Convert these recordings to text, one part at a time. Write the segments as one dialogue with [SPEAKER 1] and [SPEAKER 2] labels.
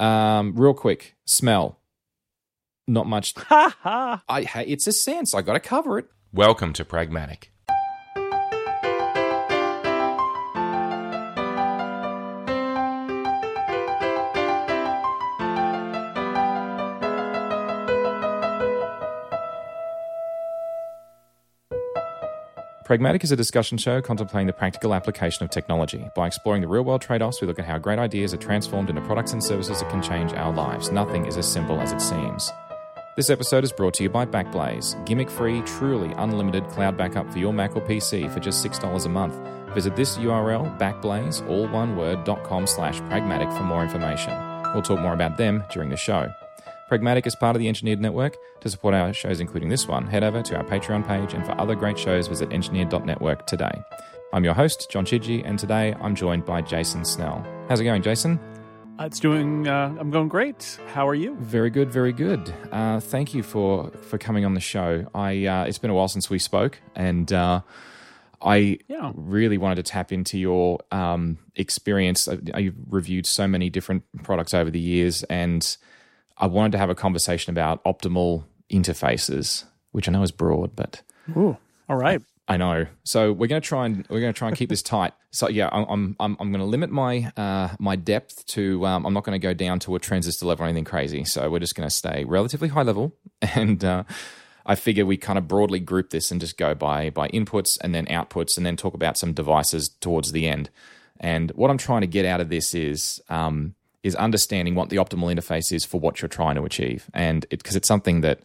[SPEAKER 1] Um, real quick, smell. Not much.
[SPEAKER 2] Ha ha.
[SPEAKER 1] I it's a sense. I got to cover it.
[SPEAKER 3] Welcome to Pragmatic.
[SPEAKER 1] Pragmatic is a discussion show contemplating the practical application of technology. By exploring the real world trade offs, we look at how great ideas are transformed into products and services that can change our lives. Nothing is as simple as it seems. This episode is brought to you by Backblaze, gimmick free, truly unlimited cloud backup for your Mac or PC for just $6 a month. Visit this URL, backblaze, all one word, com slash pragmatic for more information. We'll talk more about them during the show. Pragmatic is part of the Engineered Network. To support our shows, including this one, head over to our Patreon page, and for other great shows, visit engineered.network today. I'm your host, John Chidgey, and today I'm joined by Jason Snell. How's it going, Jason?
[SPEAKER 2] Uh, It's doing. Uh, I'm going great. How are you?
[SPEAKER 1] Very good, very good. Uh, thank you for for coming on the show. I uh, it's been a while since we spoke, and uh, I
[SPEAKER 2] Yeah.
[SPEAKER 1] really wanted to tap into your um, experience. I- You've reviewed so many different products over the years, and I wanted to have a conversation about optimal interfaces, which I know is broad, but
[SPEAKER 2] Ooh. All right.
[SPEAKER 1] I know. So we're going to try and we're going to try and keep this tight. So yeah, I'm I'm I'm, I'm going to limit my uh, my depth to. Um, I'm not going to go down to a transistor level or anything crazy. So we're just going to stay relatively high level, and uh, I figure we kind of broadly group this and just go by by inputs and then outputs, and then talk about some devices towards the end. And what I'm trying to get out of this is. Um, is understanding what the optimal interface is for what you're trying to achieve, and because it's something that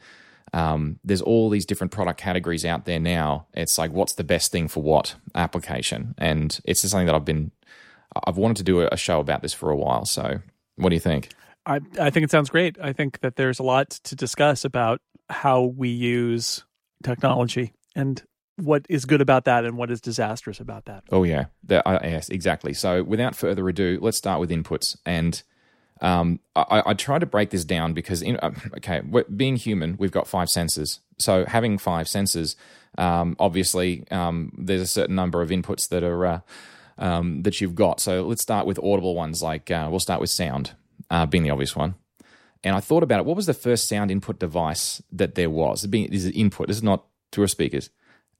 [SPEAKER 1] um, there's all these different product categories out there now. It's like, what's the best thing for what application? And it's just something that I've been, I've wanted to do a show about this for a while. So, what do you think?
[SPEAKER 2] I I think it sounds great. I think that there's a lot to discuss about how we use technology and what is good about that and what is disastrous about that.
[SPEAKER 1] Oh yeah, I yes, exactly. So, without further ado, let's start with inputs. And um, I, I tried to break this down because, in, uh, okay, being human, we've got five senses. So, having five senses, um, obviously, um, there's a certain number of inputs that are uh, um, that you've got. So, let's start with audible ones. Like uh, we'll start with sound, uh, being the obvious one. And I thought about it. What was the first sound input device that there was? Being is input? This is not through speakers.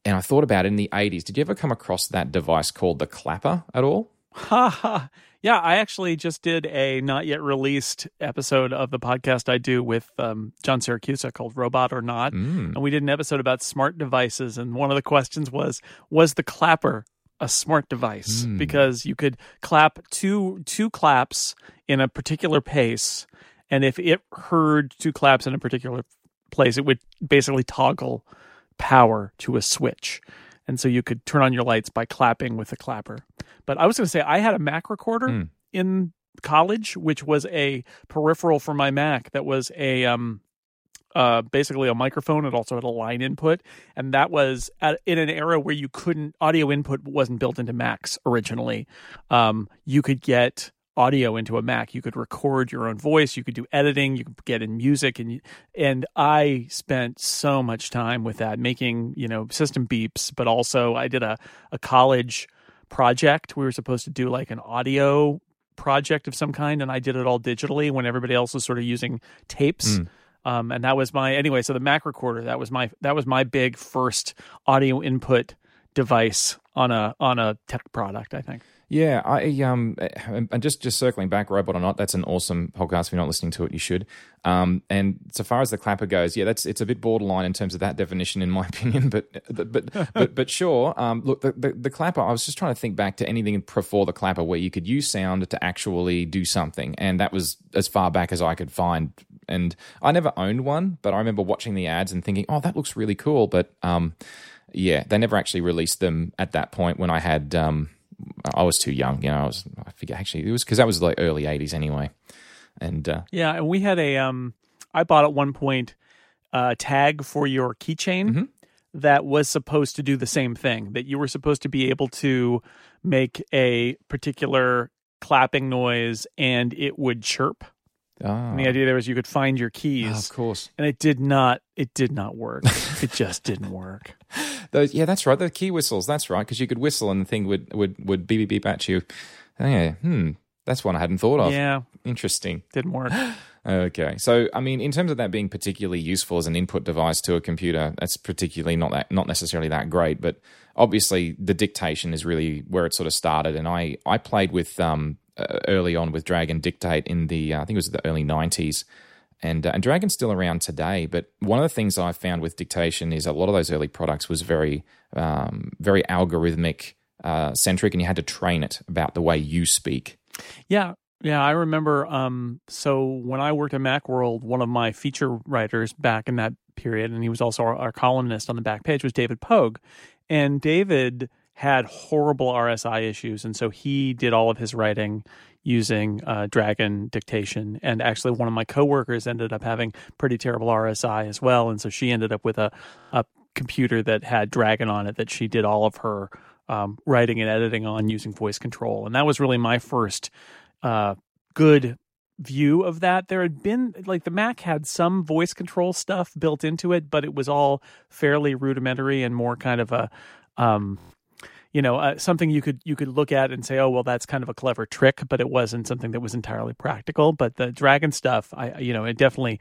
[SPEAKER 1] And I thought about it in the 80s. Did you ever come across that device called the clapper at all?
[SPEAKER 2] Ha ha. Yeah, I actually just did a not yet released episode of the podcast I do with um, John Siracusa called Robot or Not. And we did an episode about smart devices. And one of the questions was Was the clapper a smart device? Because you could clap two two claps in a particular pace. And if it heard two claps in a particular place, it would basically toggle power to a switch. And so you could turn on your lights by clapping with a clapper. But I was going to say, I had a Mac recorder in college, which was a peripheral for my Mac that was a um, uh, basically a microphone. It also had a line input, and that was at, in an era where you couldn't audio input wasn't built into Macs originally. Um, you could get audio into a Mac. You could record your own voice. You could do editing. You could get in music, and and I spent so much time with that, making you know system beeps. But also, I did a a college project. We were supposed to do like an audio project of some kind, and I did it all digitally when everybody else was sort of using tapes. Um, and that was my anyway. So the Mac recorder that was my that was my big first audio input device on a on a tech product. I think.
[SPEAKER 1] Yeah, I um, and just just circling back, robot or not, that's an awesome podcast. If you're not listening to it, you should. Um, and so far as the clapper goes, yeah, that's it's a bit borderline in terms of that definition, in my opinion. But but but but, but sure. Um, look, the, the the clapper. I was just trying to think back to anything before the clapper where you could use sound to actually do something, and that was as far back as I could find. And I never owned one, but I remember watching the ads and thinking, oh, that looks really cool. But um, yeah, they never actually released them at that point when I had um. I was too young, you know. I was, I forget actually. It was because that was like early '80s anyway, and uh,
[SPEAKER 2] Yeah, and we had a um I bought at one point a tag for your keychain that was supposed to do the same thing. That you were supposed to be able to make a particular clapping noise and it would chirp.
[SPEAKER 1] Ah,
[SPEAKER 2] And the idea there was you could find your keys.
[SPEAKER 1] of course,
[SPEAKER 2] And it did not it did not work. it just didn't work.
[SPEAKER 1] those yeah, that's right. The key whistles, that's right, because you could whistle and the thing would would would beep beep beep at you. Oh, yeah, hmm. That's one I hadn't thought of.
[SPEAKER 2] Yeah,
[SPEAKER 1] Interesting.
[SPEAKER 2] didn't work.
[SPEAKER 1] Okay. So, I mean, in terms of that being particularly useful as an input device to a computer, that's particularly not that not necessarily that great. But obviously, the dictation is really where it sort of started. And I I played with um early on with Dragon Dictate in the uh, I think it was the early '90s. And, uh, and Dragon's still around today, but one of the things I found with dictation is a lot of those early products was very, um, very algorithmic uh, centric, and you had to train it about the way you speak.
[SPEAKER 2] Yeah, yeah, I remember. Um, so when I worked at Macworld, one of my feature writers back in that period, and he was also our, our columnist on the back page, was David Pogue, and David had horrible RSI issues, and so he did all of his writing using uh, Dragon dictation. And actually, one of my coworkers ended up having pretty terrible RSI as well, and so she ended up with a, a computer that had Dragon on it that she did all of her um, writing and editing on using voice control. And that was really my first uh, good view of that. There had been like the Mac had some voice control stuff built into it, but it was all fairly rudimentary and more kind of a um, you know uh, something you could you could look at and say oh well that's kind of a clever trick but it wasn't something that was entirely practical but the dragon stuff i you know it definitely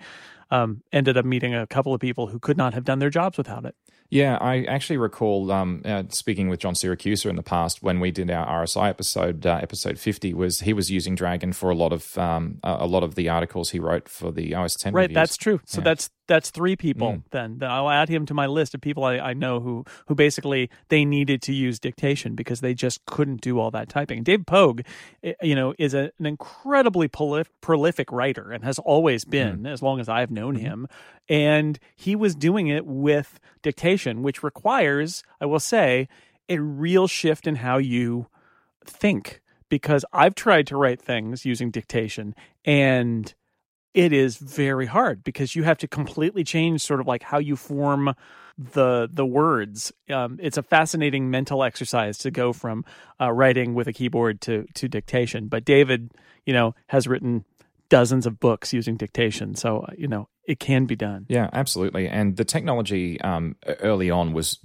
[SPEAKER 2] um, ended up meeting a couple of people who could not have done their jobs without it
[SPEAKER 1] Yeah, I actually recall um, uh, speaking with John Siracusa in the past when we did our RSI episode, uh, episode fifty. Was he was using Dragon for a lot of um, a a lot of the articles he wrote for the OS ten.
[SPEAKER 2] right
[SPEAKER 1] reviews.
[SPEAKER 2] that's true so
[SPEAKER 1] Yeah.
[SPEAKER 2] that's that's three people
[SPEAKER 1] Mm.
[SPEAKER 2] then then i'll add him to my list of people I, I know who who basically they needed to use dictation because they just couldn't do all that typing. Dave pogue eh, you know is a, an incredibly prolif- prolific writer and has always been as long as i've known him and he was doing it with dictation which requires i will say a real shift in how you think because I've tried to write things using dictation and it is very hard because you have to completely change sort of like how you form the the words. Um, it's a fascinating mental exercise to go from uh, writing with a keyboard to to dictation. But David, you know, has written dozens of books using dictation, so uh, you know it can be done.
[SPEAKER 1] Yeah, absolutely. And the technology um, early on was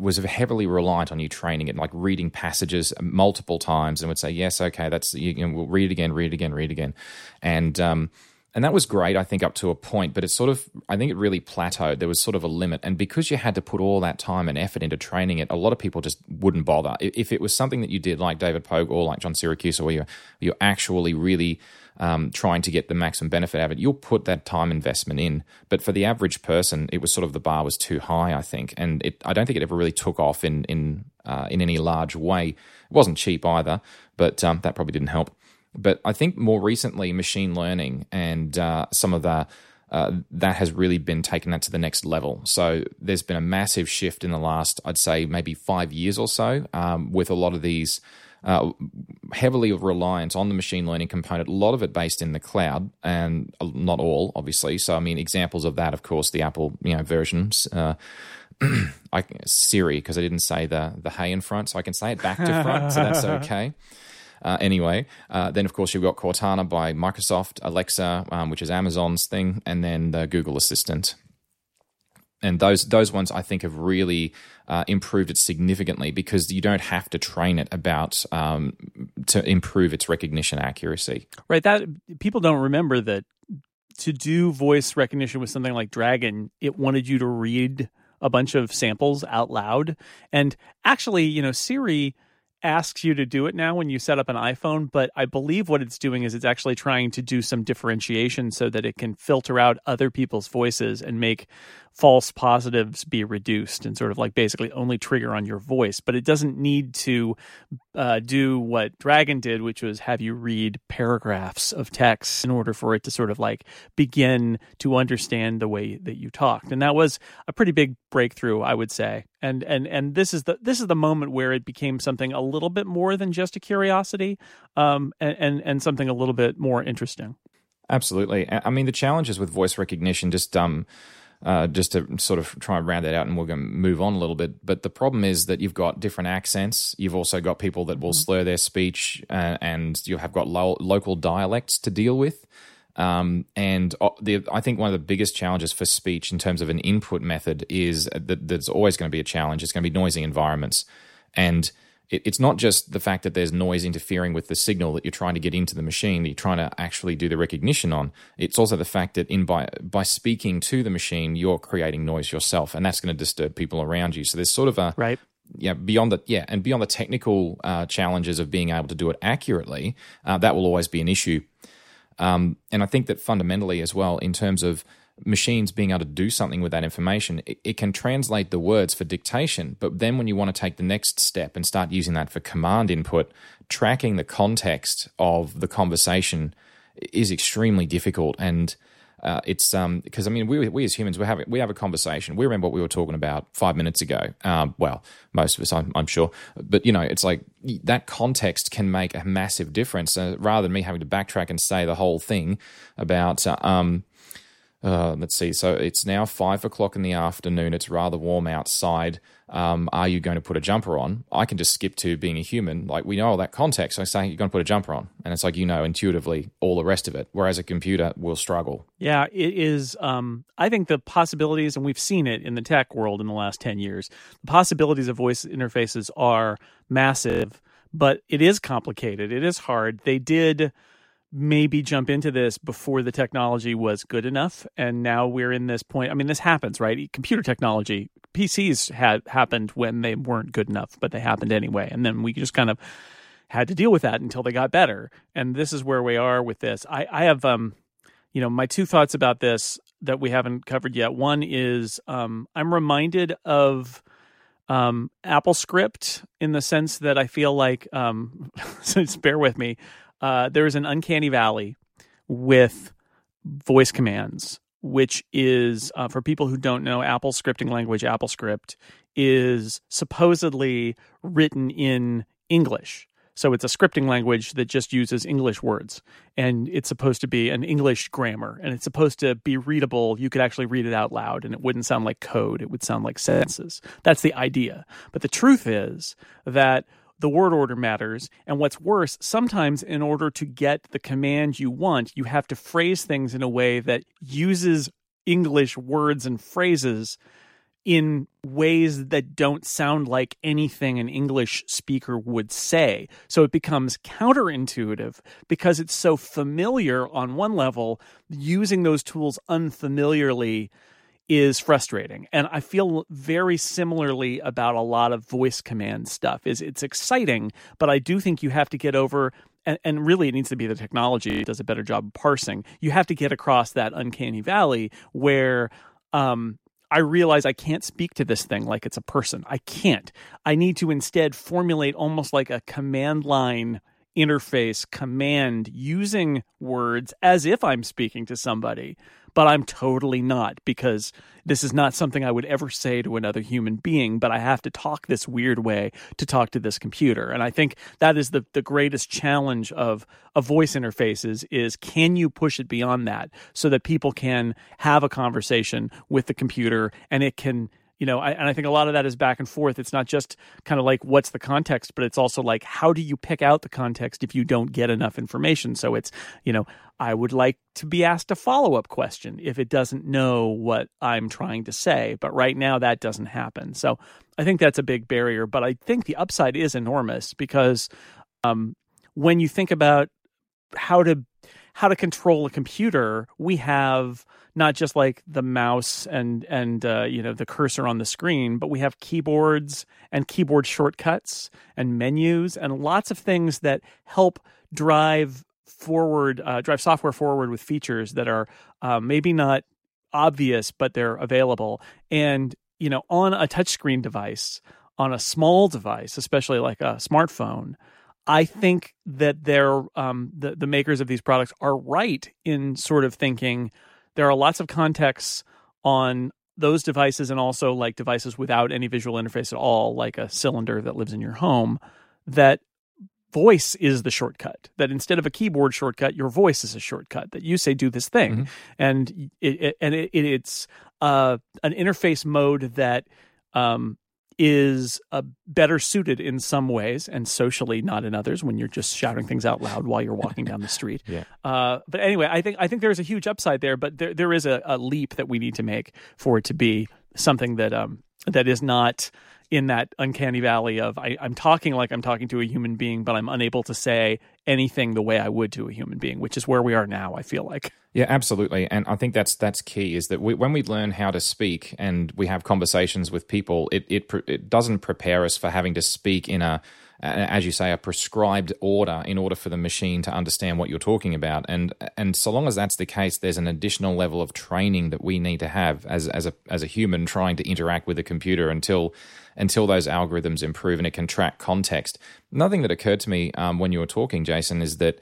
[SPEAKER 1] was heavily reliant on you training it, like reading passages multiple times, and would say, "Yes, okay, that's you know, we'll read it again, read it again, read it again," and um, and that was great, I think, up to a point. But it sort of, I think, it really plateaued. There was sort of a limit, and because you had to put all that time and effort into training it, a lot of people just wouldn't bother. If it was something that you did, like David Pogue or like John Siracusa, where you're you're actually really um, trying to get the maximum benefit out of it, you'll put that time investment in. But for the average person, it was sort of the bar was too high, I think, and it, I don't think it ever really took off in in uh, in any large way. It wasn't cheap either, but um, that probably didn't help. But I think more recently, machine learning and uh, some of the uh, that has really been taken that to the next level. So there's been a massive shift in the last, I'd say, maybe five years or so, um, with a lot of these uh, heavily reliant on the machine learning component. A lot of it based in the cloud, and not all, obviously. So I mean, examples of that, of course, the Apple you know versions. Uh, I, Siri, because I didn't say the the hey in front, so I can say it back to front, so that's okay. Uh, anyway, uh, then of course you've got Cortana by Microsoft, Alexa, um, which is Amazon's thing, and then the Google Assistant. And those those ones I think have really uh, improved it significantly because you don't have to train it about um, to improve its recognition accuracy.
[SPEAKER 2] Right. That people don't remember that to do voice recognition with something like Dragon, it wanted you to read a bunch of samples out loud. And actually, you know, Siri asks you to do it now when you set up an iPhone, but I believe what it's doing is it's actually trying to do some differentiation so that it can filter out other people's voices and make false positives be reduced and sort of like basically only trigger on your voice. But it doesn't need to uh, do what Dragon did, which was have you read paragraphs of text in order for it to sort of like begin to understand the way that you talked. And that was a pretty big breakthrough, I would say. And and and this is the this is the moment where it became something a little bit more than just a curiosity, um, and and, and something a little bit more interesting.
[SPEAKER 1] Absolutely. I mean, the challenges with voice recognition, just um, uh, just to sort of try and round that out, and we're going to move on a little bit. But the problem is that you've got different accents. You've also got people that will slur their speech, uh, and you have got lo- local dialects to deal with. Um, and uh, the, I think one of the biggest challenges for speech in terms of an input method is that there's always going to be a challenge. It's going to be noisy environments, and it, it's not just the fact that there's noise interfering with the signal that you're trying to get into the machine that you're trying to actually do the recognition on. It's also the fact that in by by speaking to the machine, you're creating noise yourself, and that's going to disturb people around you. So there's sort of a
[SPEAKER 2] right
[SPEAKER 1] yeah, beyond the yeah, and beyond the technical uh, challenges of being able to do it accurately, uh, that will always be an issue. Um, and I think that fundamentally as well, in terms of machines being able to do something with that information, it, it, can translate the words for dictation. But then when you want to take the next step and start using that for command input, tracking the context of the conversation is extremely difficult. And uh, it's um because I mean we we as humans we have we have a conversation. We remember what we were talking about five minutes ago. Um, well, most of us, I'm, I'm, sure, but you know, it's like that context can make a massive difference. Uh, rather than me having to backtrack and say the whole thing about uh, um uh, let's see. So it's now five o'clock in the afternoon. It's rather warm outside. Um, are you going to put a jumper on? I can just skip to being a human. Like we know all that context. I say you're going to put a jumper on, and it's like you know intuitively all the rest of it. Whereas a computer will struggle.
[SPEAKER 2] Yeah, it is. Um, I think the possibilities, and we've seen it in the tech world in the last ten years. The possibilities of voice interfaces are massive, but it is complicated. It is hard. They did maybe jump into this before the technology was good enough and now we're in this point i mean this happens right? Computer technology pcs had happened when they weren't good enough but they happened anyway and then we just kind of had to deal with that until they got better and this is where we are with this. I i have um you know my two thoughts about this that we haven't covered yet. One is um i'm reminded of um, Apple Script in the sense that I feel like, um, so bear with me uh, there is an uncanny valley with voice commands, which is uh, for people who don't know Apple scripting language. AppleScript is supposedly written in English. So it's a scripting language that just uses English words. And it's supposed to be an English grammar. And it's supposed to be readable. You could actually read it out loud and it wouldn't sound like code. It would sound like sentences. That's the idea. But the truth is that the word order matters. And what's worse, sometimes in order to get the command you want, you have to phrase things in a way that uses English words and phrases in ways that don't sound like anything an English speaker would say. So it becomes counterintuitive because it's so familiar on one level, using those tools unfamiliarly is frustrating and i feel very similarly about a lot of voice command stuff is it's exciting but i do think you have to get over and, and really it needs to be the technology does a better job of parsing you have to get across that uncanny valley where um, I realize I can't speak to this thing like it's a person. I can't. I need to instead formulate almost like a command line interface command using words as if I'm speaking to somebody but I'm totally not because this is not something I would ever say to another human being, but I have to talk this weird way to talk to this computer. And I think that is the, the greatest challenge of, of voice interfaces is can you push it beyond that so that people can have a conversation with the computer and it can you know I, and i think a lot of that is back and forth. It's not just kind of like what's the context but it's also like how do you pick out the context if you don't get enough information? So it's you know i would like to be asked a follow-up question if it doesn't know what i'm trying to say but right now that doesn't happen. So i think that's a big barrier but i think the upside is enormous because um, when you think about how to how to control a computer we have not just like the mouse and and uh, you know the cursor on the screen, but we have keyboards and keyboard shortcuts and menus and lots of things that help drive forward, uh, drive software forward with features that are uh, maybe not obvious, but they're available. And you know, on a touchscreen device, on a small device, especially like a smartphone. I think that they're um, the the makers of these products are right in sort of thinking there are lots of contexts on those devices and also like devices without any visual interface at all, like a cylinder that lives in your home, that voice is the shortcut. That instead of a keyboard shortcut, your voice is a shortcut. That you say do this thing, mm-hmm. and it, it, and it, it's uh, an interface mode that um, is uh, better suited in some ways and socially not in others when you're just shouting things out loud while you're walking down the street.
[SPEAKER 1] yeah.
[SPEAKER 2] Uh, but anyway, I think I think there's a huge upside there, but there there is a, a leap that we need to make for it to be something that um that is not in that uncanny valley of I, I'm talking like I'm talking to a human being, but I'm unable to say anything the way I would to a human being, which is where we are now. I feel like.
[SPEAKER 1] Yeah, absolutely, and I think that's that's key. Is that we, when we learn how to speak and we have conversations with people, it it it doesn't prepare us for having to speak in a as you say, a prescribed order in order for the machine to understand what you're talking about. And and so long as that's the case, there's an additional level of training that we need to have as as a as a human trying to interact with a computer until until those algorithms improve and it can track context. Another thing that occurred to me um, when you were talking, Jason, is that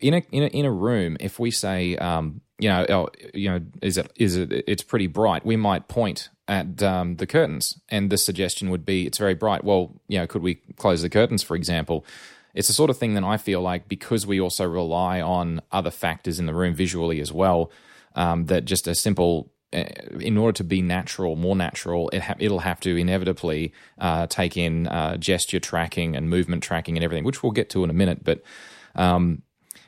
[SPEAKER 1] in a in a, in a room, if we say, um, you know, oh, you know, is it is it it's pretty bright, we might point at um, the curtains, and the suggestion would be it's very bright. Well, you know, could we close the curtains, for example? It's the sort of thing that I feel like because we also rely on other factors in the room visually as well, um, that just a simple in order to be natural, more natural, it ha- it'll have to inevitably uh, take in uh, gesture tracking and movement tracking and everything, which we'll get to in a minute. But um,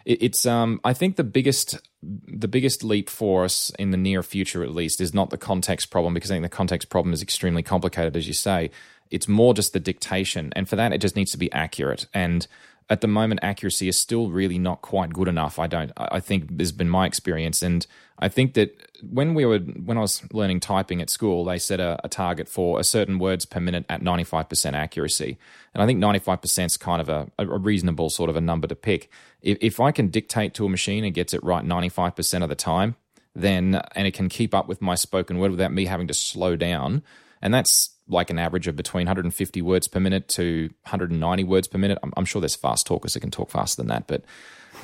[SPEAKER 1] it, it's um, I think the biggest the biggest leap for us in the near future, at least, is not the context problem because I think the context problem is extremely complicated, as you say. It's more just the dictation, and for that, it just needs to be accurate. And at the moment, accuracy is still really not quite good enough. I don't. I think has been my experience, and I think that when we were when I was learning typing at school, they set a, a target for a certain words per minute at ninety five percent accuracy, and I think ninety five percent is kind of a, a, reasonable sort of a number to pick. If, if I can dictate to a machine and gets it right ninety five percent of the time, then and it can keep up with my spoken word without me having to slow down, and that's like an average of between 150 words per minute to 190 words per minute. I'm, I'm sure there's fast talkers that can talk faster than that, but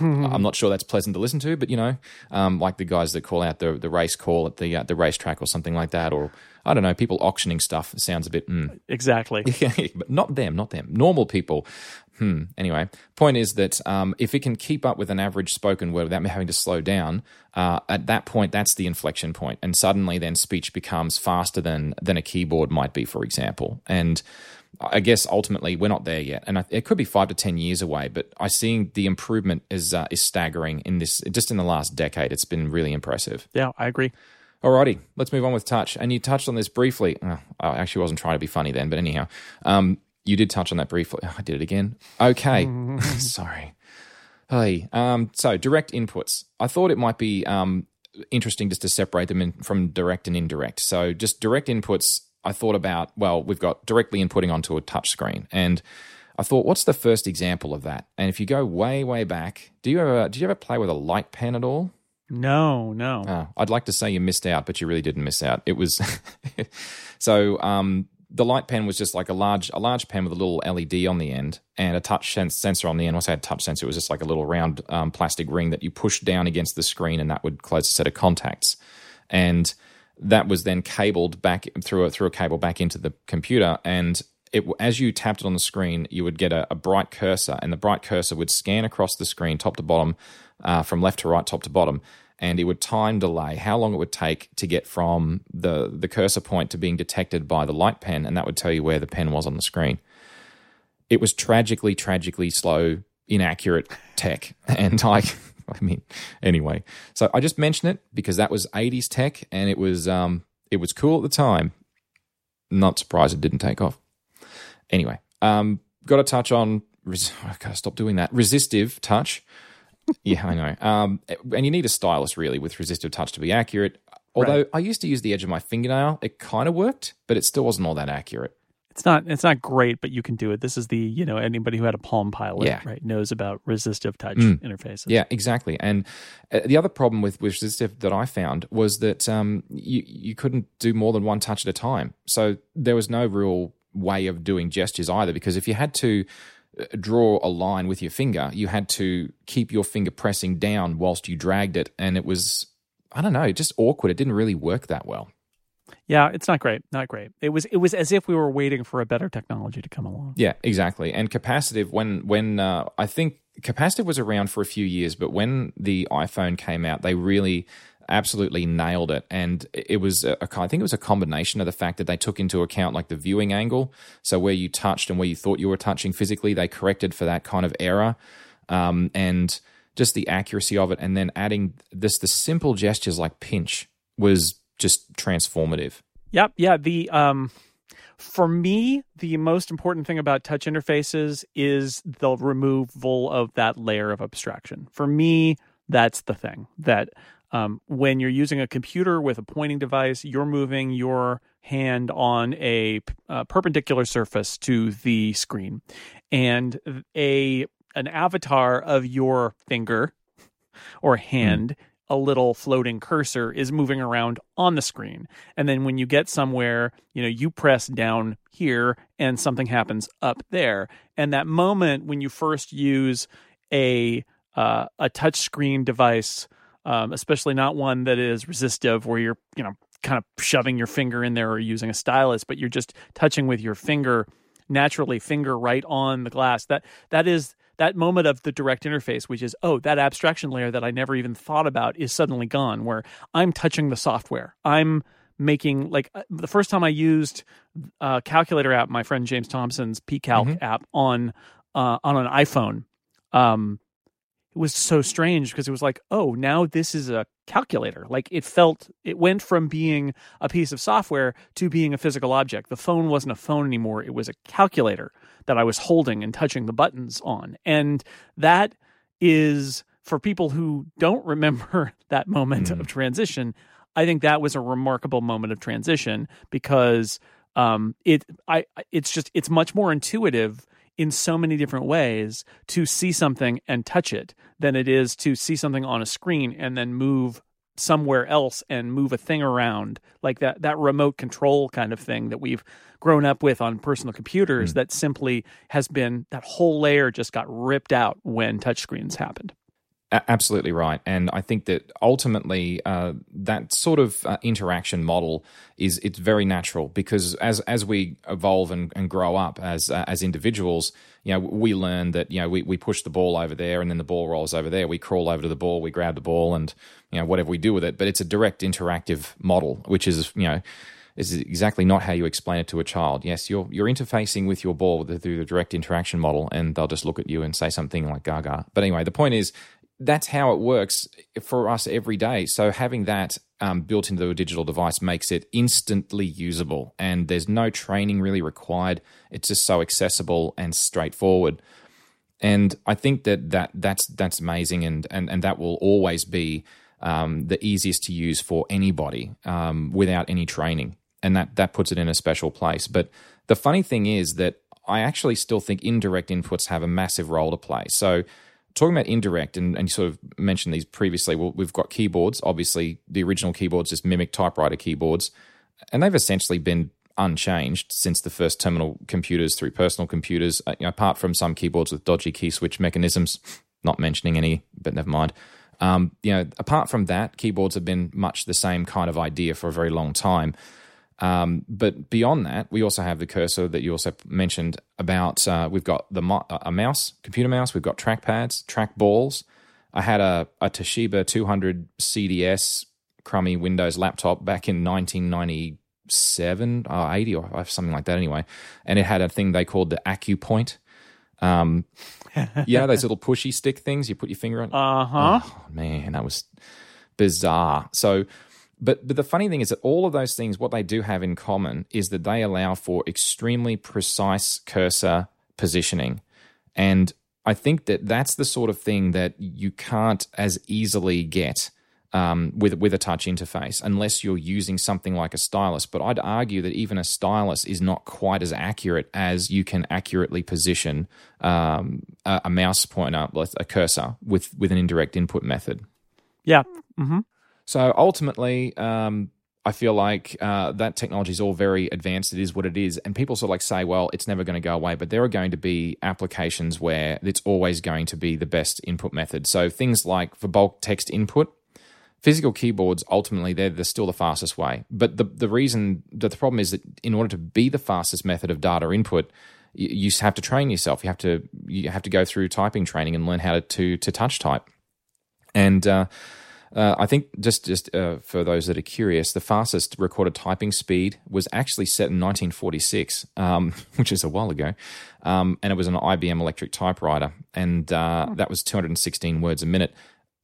[SPEAKER 1] I'm not sure that's pleasant to listen to. But you know, um, like the guys that call out the the race call at the uh, the racetrack or something like that, or I don't know, people auctioning stuff sounds a bit mm.
[SPEAKER 2] exactly.
[SPEAKER 1] but not them, not them. Normal people Hmm. Anyway, point is that um, if it can keep up with an average spoken word without me having to slow down, uh, at that point, that's the inflection point, and suddenly then speech becomes faster than than a keyboard might be, for example. And I guess ultimately we're not there yet, and it could be five to ten years away. But I see the improvement is uh, is staggering in this just in the last decade. It's been really impressive.
[SPEAKER 2] Yeah, I agree.
[SPEAKER 1] Alrighty, let's move on with touch. And you touched on this briefly. Oh, I actually wasn't trying to be funny then, but anyhow, um, you did touch on that briefly. I did it again. Okay. Sorry. Hey, um, so direct inputs. I thought it might be um, interesting just to separate them in, from direct and indirect. So just direct inputs. I thought about well, we've got directly inputting onto a touch screen, and I thought, what's the first example of that? And if you go way, way back, do you ever did you ever play with a light pen at all?
[SPEAKER 2] No, no.
[SPEAKER 1] Oh, I'd like to say you missed out, but you really didn't miss out. It was so um, the light pen was just like a large a large pen with a little LED on the end and a touch sensor on the end. Once I had touch sensor. It was just like a little round um, plastic ring that you push down against the screen, and that would close a set of contacts. And that was then cabled back through a through a cable back into the computer. And it, as you tapped it on the screen, you would get a, a, bright cursor, and the bright cursor would scan across the screen, top to bottom, uh, from left to right, top to bottom, and it would time delay how long it would take to get from the, the cursor point to being detected by the light pen, and that would tell you where the pen was on the screen. It was tragically, tragically slow, inaccurate tech. And I, I mean, anyway, so I just mention it because that was 80s tech and it was, um, it was cool at the time. Not surprised it didn't take off. Anyway, um, got to touch on, I gotta stop doing that, resistive touch yeah, I know. Um, and you need a stylus really with resistive touch to be accurate. Although right. I used to use the edge of my fingernail, it kind of worked, but it still wasn't all that accurate.
[SPEAKER 2] It's not it's not great, but you can do it. This is the you know anybody who had a Palm Pilot yeah. right knows about resistive touch mm. interfaces.
[SPEAKER 1] Yeah, exactly. And uh, the other problem with, with resistive that I found was that um, you you couldn't do more than one touch at a time. So there was no real way of doing gestures either because if you had to draw a line with your finger, you had to keep your finger pressing down whilst you dragged it. And it was, I don't know, just awkward. It didn't really work that well.
[SPEAKER 2] Yeah, it's not great. Not great. It was it was as if we were waiting for a better technology to come along.
[SPEAKER 1] Yeah, exactly. And capacitive when when uh, I think capacitive was around for a few years, but when the iPhone came out, they really absolutely nailed it. And it was, a, I think it was a combination of the fact that they took into account like the viewing angle. So where you touched and where you thought you were touching physically, they corrected for that kind of error. Um, and just the accuracy of it. And then adding this, the simple gestures like pinch was just transformative.
[SPEAKER 2] Yep. Yeah. The, um, for me, the most important thing about touch interfaces is the removal of that layer of abstraction. For me, that's the thing that um, when you're using a computer with a pointing device, you're moving your hand on a uh, perpendicular surface to the screen, and a an avatar of your finger or hand. Mm. A little floating cursor is moving around on the screen. And then when you get somewhere, you know, you press down here and something happens up there. And that moment when you first use a uh, a touch screen device um, especially not one that is resistive where you're you know kind of shoving your finger in there or using a stylus, but you're just touching with your finger naturally finger right on the glass. That that is that moment of the direct interface, which is oh that abstraction layer that I never even thought about is suddenly gone. Where I'm touching the software, I'm making like uh, the first time I used a uh, calculator app, my friend James Thompson's PCalc mm-hmm. app on uh, on an iPhone. Um, it was so strange because it was like, oh, now this is a calculator. Like it felt, it went from being a piece of software to being a physical object. The phone wasn't a phone anymore. It was a calculator that I was holding and touching the buttons on. And that is for people who don't remember that moment mm. of transition. I think that was a remarkable moment of transition because um, it, I, it's just, it's much more intuitive in so many different ways to see something and touch it than it is to see something on a screen and then move somewhere else and move a thing around like that that remote control kind of thing that we've grown up with on personal computers mm. that simply has been that whole layer just got ripped out when touchscreens happened
[SPEAKER 1] Absolutely right, and I think that ultimately uh, that sort of uh, interaction model is it's very natural because as as we evolve and, and grow up as uh, as individuals, you know, we learn that you know we, we push the ball over there and then the ball rolls over there. We crawl over to the ball, we grab the ball, and you know whatever we do with it. But it's a direct interactive model, which is you know is exactly not how you explain it to a child. Yes, you're you're interfacing with your ball through the direct interaction model, and they'll just look at you and say something like "gaga." But anyway, the point is that's how it works for us every day. So having that um, built into a digital device makes it instantly usable, and there's no training really required. It's just so accessible and straightforward. And I think that, that that's that's amazing, and and and that will always be um, the easiest to use for anybody um, without any training, and that that puts it in a special place. But the funny thing is that I actually still think indirect inputs have a massive role to play. So talking about indirect, and, and you sort of mentioned these previously. Well, we've got keyboards. Obviously, the original keyboards just mimic typewriter keyboards, and they've essentially been unchanged since the first terminal computers through personal computers. Uh, you know, apart from some keyboards with dodgy key switch mechanisms, not mentioning any, but never mind. Um, you know, apart from that, keyboards have been much the same kind of idea for a very long time. Um, but beyond that, we also have the cursor that you also mentioned about. Uh, we've got the mo- a mouse, computer mouse. We've got trackpads, trackballs. I had a, a Toshiba 200 CDS crummy Windows laptop back in 1997, or 80 or something like that anyway. And it had a thing they called the AccuPoint. Um, yeah, those little pushy stick things you put your finger on.
[SPEAKER 2] Uh huh.
[SPEAKER 1] Oh, man, that was bizarre. So but but the funny thing is that all of those things, what they do have in common is that they allow for extremely precise cursor positioning, and I think that that's the sort of thing that you can't as easily get um, with with a touch interface unless you're using something like a stylus. But I'd argue that even a stylus is not quite as accurate as you can accurately position um, a, a, mouse pointer, a cursor, with with an indirect input method.
[SPEAKER 2] Yeah. Mm-hmm.
[SPEAKER 1] So ultimately, um, I feel like uh, that technology is all very advanced. It is what it is. And people sort of like say, well, it's never going to go away. But there are going to be applications where it's always going to be the best input method. So things like for bulk text input, physical keyboards, ultimately, they're, they're still the fastest way. But the, the reason that the problem is that in order to be the fastest method of data input, you, have to train yourself. You have to you have to go through typing training and learn how to to, to touch type. And uh, uh, I think just just uh, for those that are curious, the fastest recorded typing speed was actually set in 1946, um, which is a while ago, um, and it was an IBM electric typewriter, and uh, hmm. that was 216 words a minute.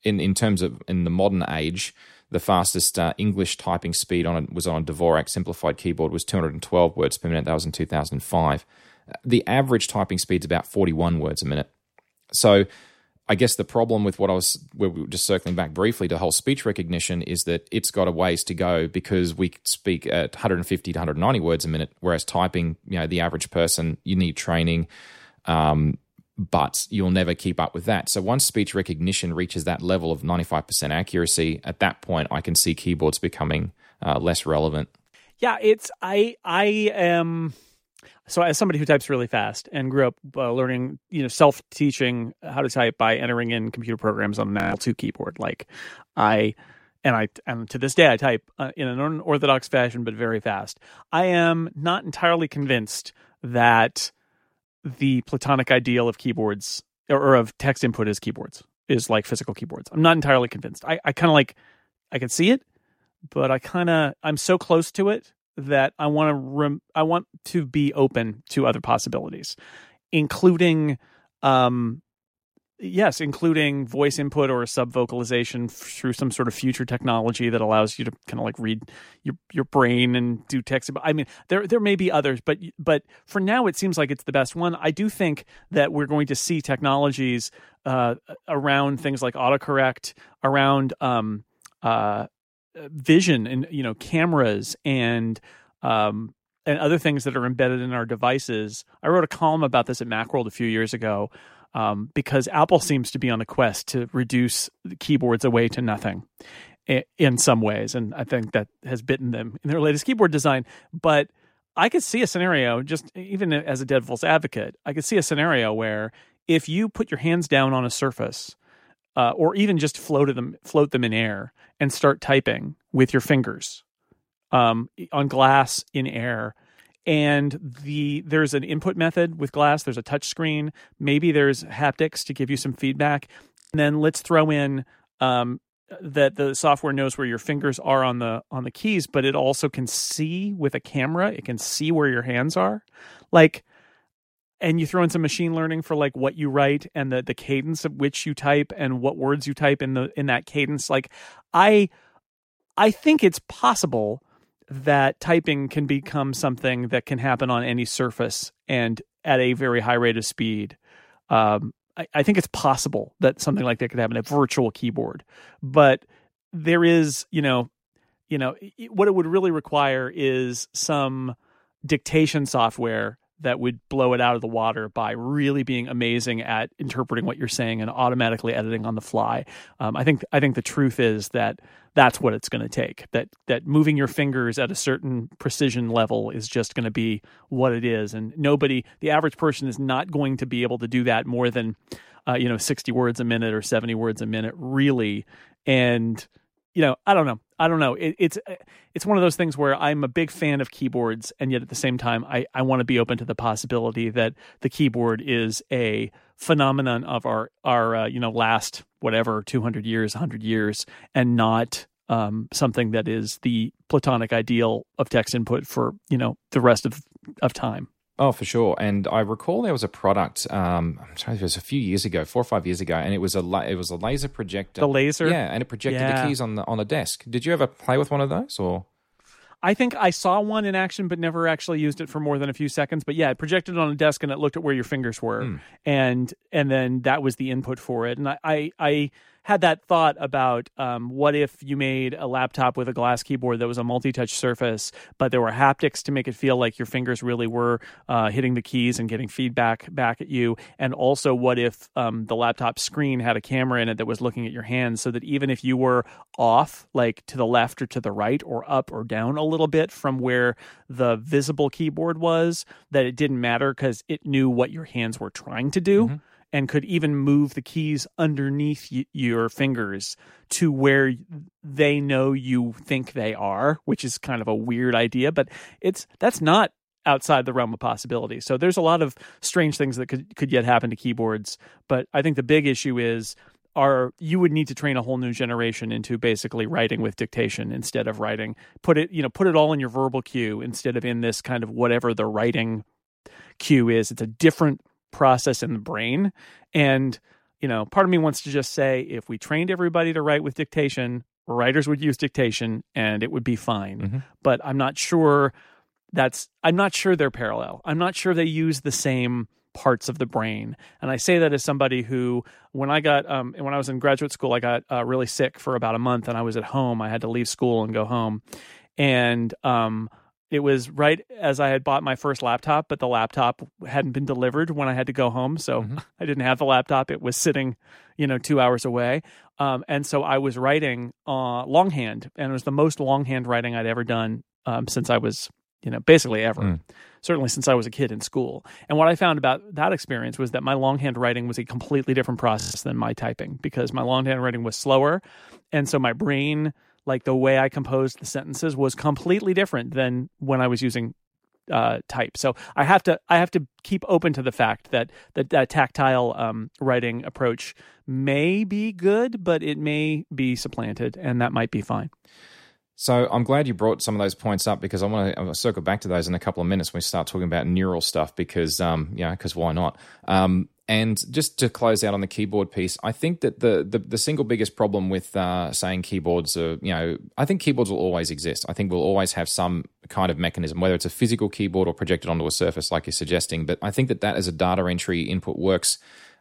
[SPEAKER 1] In in terms of in the modern age, the fastest uh, English typing speed on it was on a Dvorak simplified keyboard was 212 words per minute. That was in 2005. The average typing speed is about 41 words a minute. So I guess the problem with what I was we were just circling back briefly to the whole speech recognition is that it's got a ways to go because we speak at 150 to 190 words a minute, whereas typing, you know, the average person, you need training, um, but you'll never keep up with that. So once speech recognition reaches that level of 95% accuracy, at that point, I can see keyboards becoming uh, less relevant.
[SPEAKER 2] Yeah, it's I I am so as somebody who types really fast and grew up uh, learning you know self-teaching how to type by entering in computer programs on an L2 keyboard like I and I and to this day I type uh, in an unorthodox fashion but very fast. I am not entirely convinced that the platonic ideal of keyboards or, of text input as keyboards is like physical keyboards. I'm not entirely convinced. I, I kind of like I can see it but I kind of I'm so close to it that I want to rem- I want to be open to other possibilities, including um yes, including voice input or sub vocalization through some sort of future technology that allows you to kind of like read your your brain and do text. I mean, there there may be others, but but for now, it seems like it's the best one. I do think that we're going to see technologies uh, around things like autocorrect, around um, uh, vision and you know cameras and um, and other things that are embedded in our devices. I wrote a column about this at MacWorld a few years ago um, because Apple seems to be on a quest to reduce keyboards away to nothing in some ways, and I think that has bitten them in their latest keyboard design. But I could see a scenario, just even as a devil's advocate, I could see a scenario where if you put your hands down on a surface uh, or even just float them float them in air and start typing with your fingers um, on glass in air. And the there's an input method with glass. There's a touch screen. Maybe there's haptics to give you some feedback. And then let's throw in um, that the software knows where your fingers are on the on the keys but it also can see with a camera. It can see where your hands are. Like and you throw in some machine learning for like what you write and the the cadence of which you type and what words you type in the in that cadence like i i think it's possible that typing can become something that can happen on any surface and at a very high rate of speed. Um, I, I think it's possible that something like that could happen a virtual keyboard. But there is you know you know what it would really require is some dictation software that would blow it out of the water by really being amazing at interpreting what you're saying and automatically editing on the fly. Um, I think I think the truth is that that's what it's going to take. That that moving your fingers at a certain precision level is just going to be what it is, and nobody, the average person, is not going to be able to do that more than uh, you know 60 words a minute or 70 words a minute, really. And you know, I don't know. I don't know. It, it's it's one of those things where I'm a big fan of keyboards, and yet at the same time, I I want to be open to the possibility that the keyboard is a phenomenon of our our uh, you know last whatever 200 years, 100 years, and not um, something that is the platonic ideal of text input for you know the rest of of time.
[SPEAKER 1] Oh, for sure. And I recall there was a product. Um, I'm sorry, it was a few years ago, four or five years ago, and it was a la- it was a laser projector.
[SPEAKER 2] The laser,
[SPEAKER 1] yeah, and it projected yeah. the keys on the on a desk. Did you ever play with one of those, or?
[SPEAKER 2] I think I saw one in action, but never actually used it for more than a few seconds. But yeah, it projected on a desk and it looked at where your fingers were, mm. and and then that was the input for it. And I I, I had that thought about um, what if you made a laptop with a glass keyboard that was a multi-touch surface, but there were haptics to make it feel like your fingers really were uh, hitting the keys and getting feedback back at you. And also, what if um, the laptop screen had a camera in it that was looking at your hands, so that even if you were off, like to the left or to the right or up or down a little bit from where the visible keyboard was, that it didn't matter because it knew what your hands were trying to do. Mm-hmm and could even move the keys underneath y- your fingers to where they know you think they are, which is kind of a weird idea, but it's that's not outside the realm of possibility. So there's a lot of strange things that could could yet happen to keyboards, but I think the big issue is are you would need to train a whole new generation into basically writing with dictation instead of writing put it you know put it all in your verbal cue instead of in this kind of whatever the writing cue is it's a different process in the brain. And, you know, part of me wants to just say if we trained everybody to write with dictation, writers would use dictation and it would be fine.
[SPEAKER 1] Mm-hmm.
[SPEAKER 2] But I'm not sure that's I'm not sure they're parallel. I'm not sure they use the same parts of the brain. And I say that as somebody who, when I got, um, when I was in graduate school, I got uh, really sick for about a month, and I was at home. I had to leave school and go home, and um, it was right as I had bought my first laptop, but the laptop hadn't been delivered when I had to go home, so
[SPEAKER 1] Mm-hmm.
[SPEAKER 2] I didn't have the laptop. It was sitting, you know, two hours away, um, and so I was writing uh, longhand, and it was the most longhand writing I'd ever done um, since I was, you know, basically ever.
[SPEAKER 1] Mm.
[SPEAKER 2] Certainly since I was a kid in school. And what I found about that experience was that my longhand writing was a completely different process than my typing because my longhand writing was slower, and so my brain like the way I composed the sentences was completely different than when I was using uh, type. So I have to I have to keep open to the fact that that, that tactile um, writing approach may be good, but it may be supplanted, and that might be fine.
[SPEAKER 1] So I'm glad you brought some of those points up because I want to circle back to those in a couple of minutes when we start talking about neural stuff because um yeah because why not um and just to close out on the keyboard piece, I think that the the, the single biggest problem with uh, saying keyboards are you know I think keyboards will always exist. I think we'll always have some kind of mechanism, whether it's a physical keyboard or projected onto a surface like you're suggesting. But I think that that as a data entry input works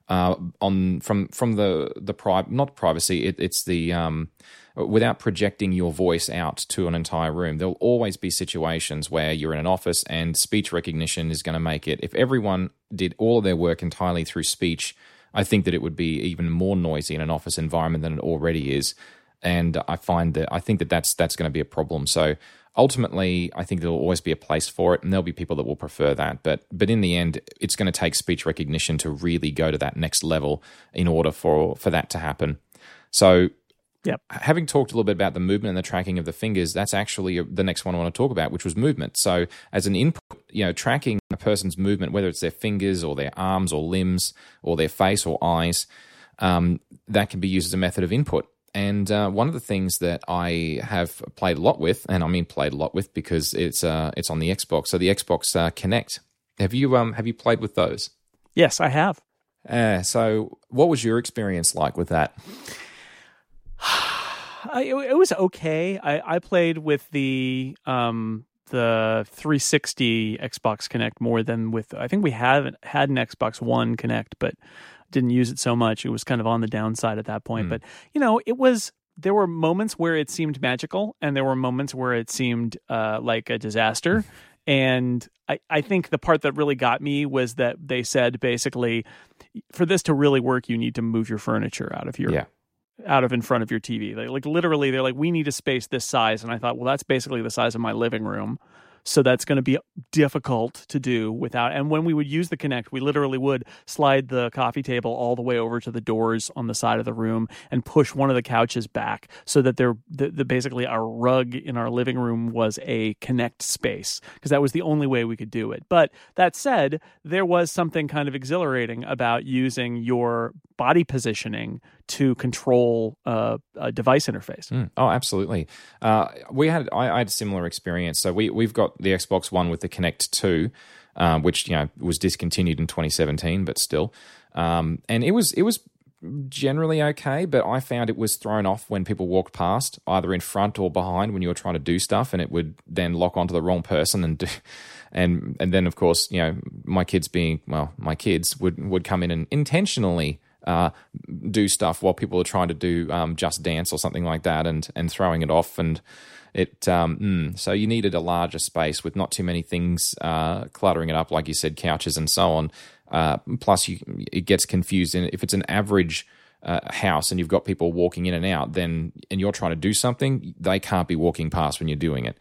[SPEAKER 1] uh, on from from the the pri- not privacy. It, it's the um, without projecting your voice out to an entire room. There'll always be situations where you're in an office and speech recognition is going to make it. If everyone did all of their work entirely through speech, I think that it would be even more noisy in an office environment than it already is. And I find that I think that that's that's going to be a problem. So ultimately, I think there'll always be a place for it, and there'll be people that will prefer that. But but in the end, it's going to take speech recognition to really go to that next level in order for for that to happen. So
[SPEAKER 2] Yep.
[SPEAKER 1] having talked a little bit about the movement and the tracking of the fingers, that's actually the next one I want to talk about, which was movement. So, as an input, you know, tracking a person's movement, whether it's their fingers or their arms or limbs or their face or eyes, um, that can be used as a method of input. And uh, one of the things that I have played a lot with, and I mean played a lot with because it's uh, it's on the Xbox. So the Xbox uh, Kinect. Have you um have you played with those?
[SPEAKER 2] Yes, I have.
[SPEAKER 1] Uh, so what was your experience like with that?
[SPEAKER 2] I, it, was okay. I, I played with the um the 360 Xbox Kinect more than with I think we haven't had an Xbox One Kinect, but didn't use it so much. It was kind of on the downside at that point.
[SPEAKER 1] Hmm.
[SPEAKER 2] But you know, it was there were moments where it seemed magical, and there were moments where it seemed uh, like a disaster. And I, I think the part that really got me was that they said basically, for this to really work, you need to move your furniture out of your
[SPEAKER 1] Yeah.
[SPEAKER 2] Out of in front of your TV. They, like literally, they're like, we need a space this size, and I thought, well, that's basically the size of my living room. So that's going to be difficult to do without. And when we would use the Kinect, we literally would slide the coffee table all the way over to the doors on the side of the room and push one of the couches back so that there, the, the basically our rug in our living room was a Kinect space because that was the only way we could do it. But that said, there was something kind of exhilarating about using your body positioning to control uh, a device interface.
[SPEAKER 1] Mm. Oh, absolutely. Uh, we had I, I had a similar experience. So we we've got the Xbox One with the Kinect Two, um, which you know was discontinued in 2017, but still, um, and it was it was generally okay. But I found it was thrown off when people walked past, either in front or behind, when you were trying to do stuff, and it would then lock onto the wrong person and do. And and then of course you know my kids being well my kids would would come in and intentionally uh, do stuff while people are trying to do um, just dance or something like that and and throwing it off and it um, mm, so you needed a larger space with not too many things uh, cluttering it up like you said couches and so on. Uh, plus you it gets confused and if it's an average uh, house and you've got people walking in and out then and you're trying to do something they can't be walking past when you're doing it.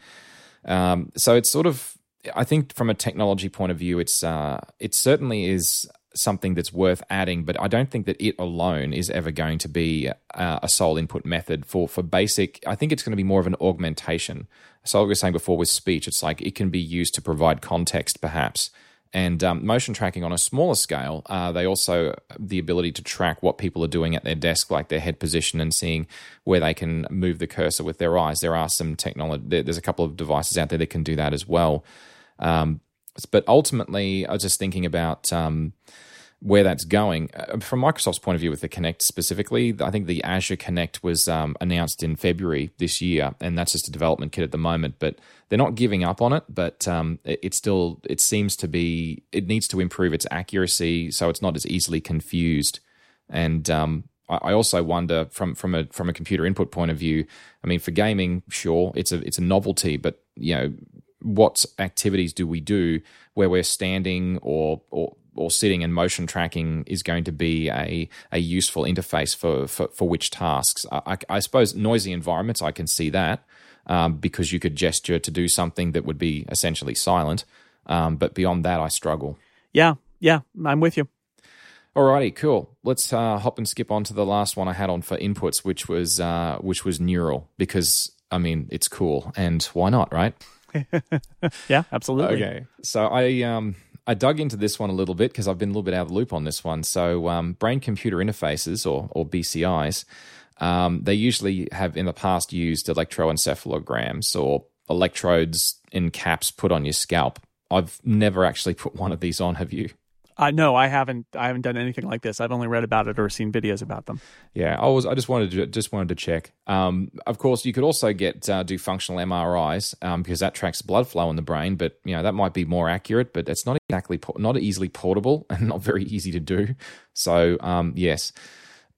[SPEAKER 1] Um, so it's sort of I think from a technology point of view, it's uh, it certainly is something that's worth adding, but I don't think that it alone is ever going to be uh, a sole input method for for basic. I think it's going to be more of an augmentation. So like we were saying before with speech, it's like it can be used to provide context, perhaps. And um, motion tracking on a smaller scale, uh, they also the ability to track what people are doing at their desk, like their head position, and seeing where they can move the cursor with their eyes. There are some technology. There's a couple of devices out there that can do that as well. Um, but ultimately, I was just thinking about um, where that's going. Uh, from Microsoft's point of view, with the Kinect specifically, I think the Azure Kinect was um, announced in February this year, and that's just a development kit at the moment. But they're not giving up on it. But um, it, still it seems to be it needs to improve its accuracy so it's not as easily confused. And um, I, I also wonder from from a from a computer input point of view. I mean, for gaming, sure, it's a it's a novelty, but you know what activities do we do where we're standing or or or sitting and motion tracking is going to be a, a useful interface for, for, for which tasks. I, I, suppose noisy environments, I can see that um, because you could gesture to do something that would be essentially silent. Um, but beyond that, I struggle.
[SPEAKER 2] Yeah, yeah, I'm with you.
[SPEAKER 1] Alrighty, cool. Let's uh, hop and skip on to the last one I had on for inputs, which was uh, which was neural, because I mean it's cool, and why not, right?
[SPEAKER 2] yeah, absolutely.
[SPEAKER 1] Okay, so I um I dug into this one a little bit because I've been a little bit out of the loop on this one. So, um, brain computer interfaces or, or BCIs, um, they usually have in the past used electroencephalograms or electrodes in caps put on your scalp. I've never actually put one of these on. Have you?
[SPEAKER 2] Uh, no, I haven't. I haven't done anything like this. I've only read about it or seen videos about them.
[SPEAKER 1] Yeah, I was. I just wanted to just wanted to check. Um, of course, you could also get uh, do functional MRIs um, because that tracks blood flow in the brain. But you know that might be more accurate, but it's not exactly not easily portable and not very easy to do. So um, yes.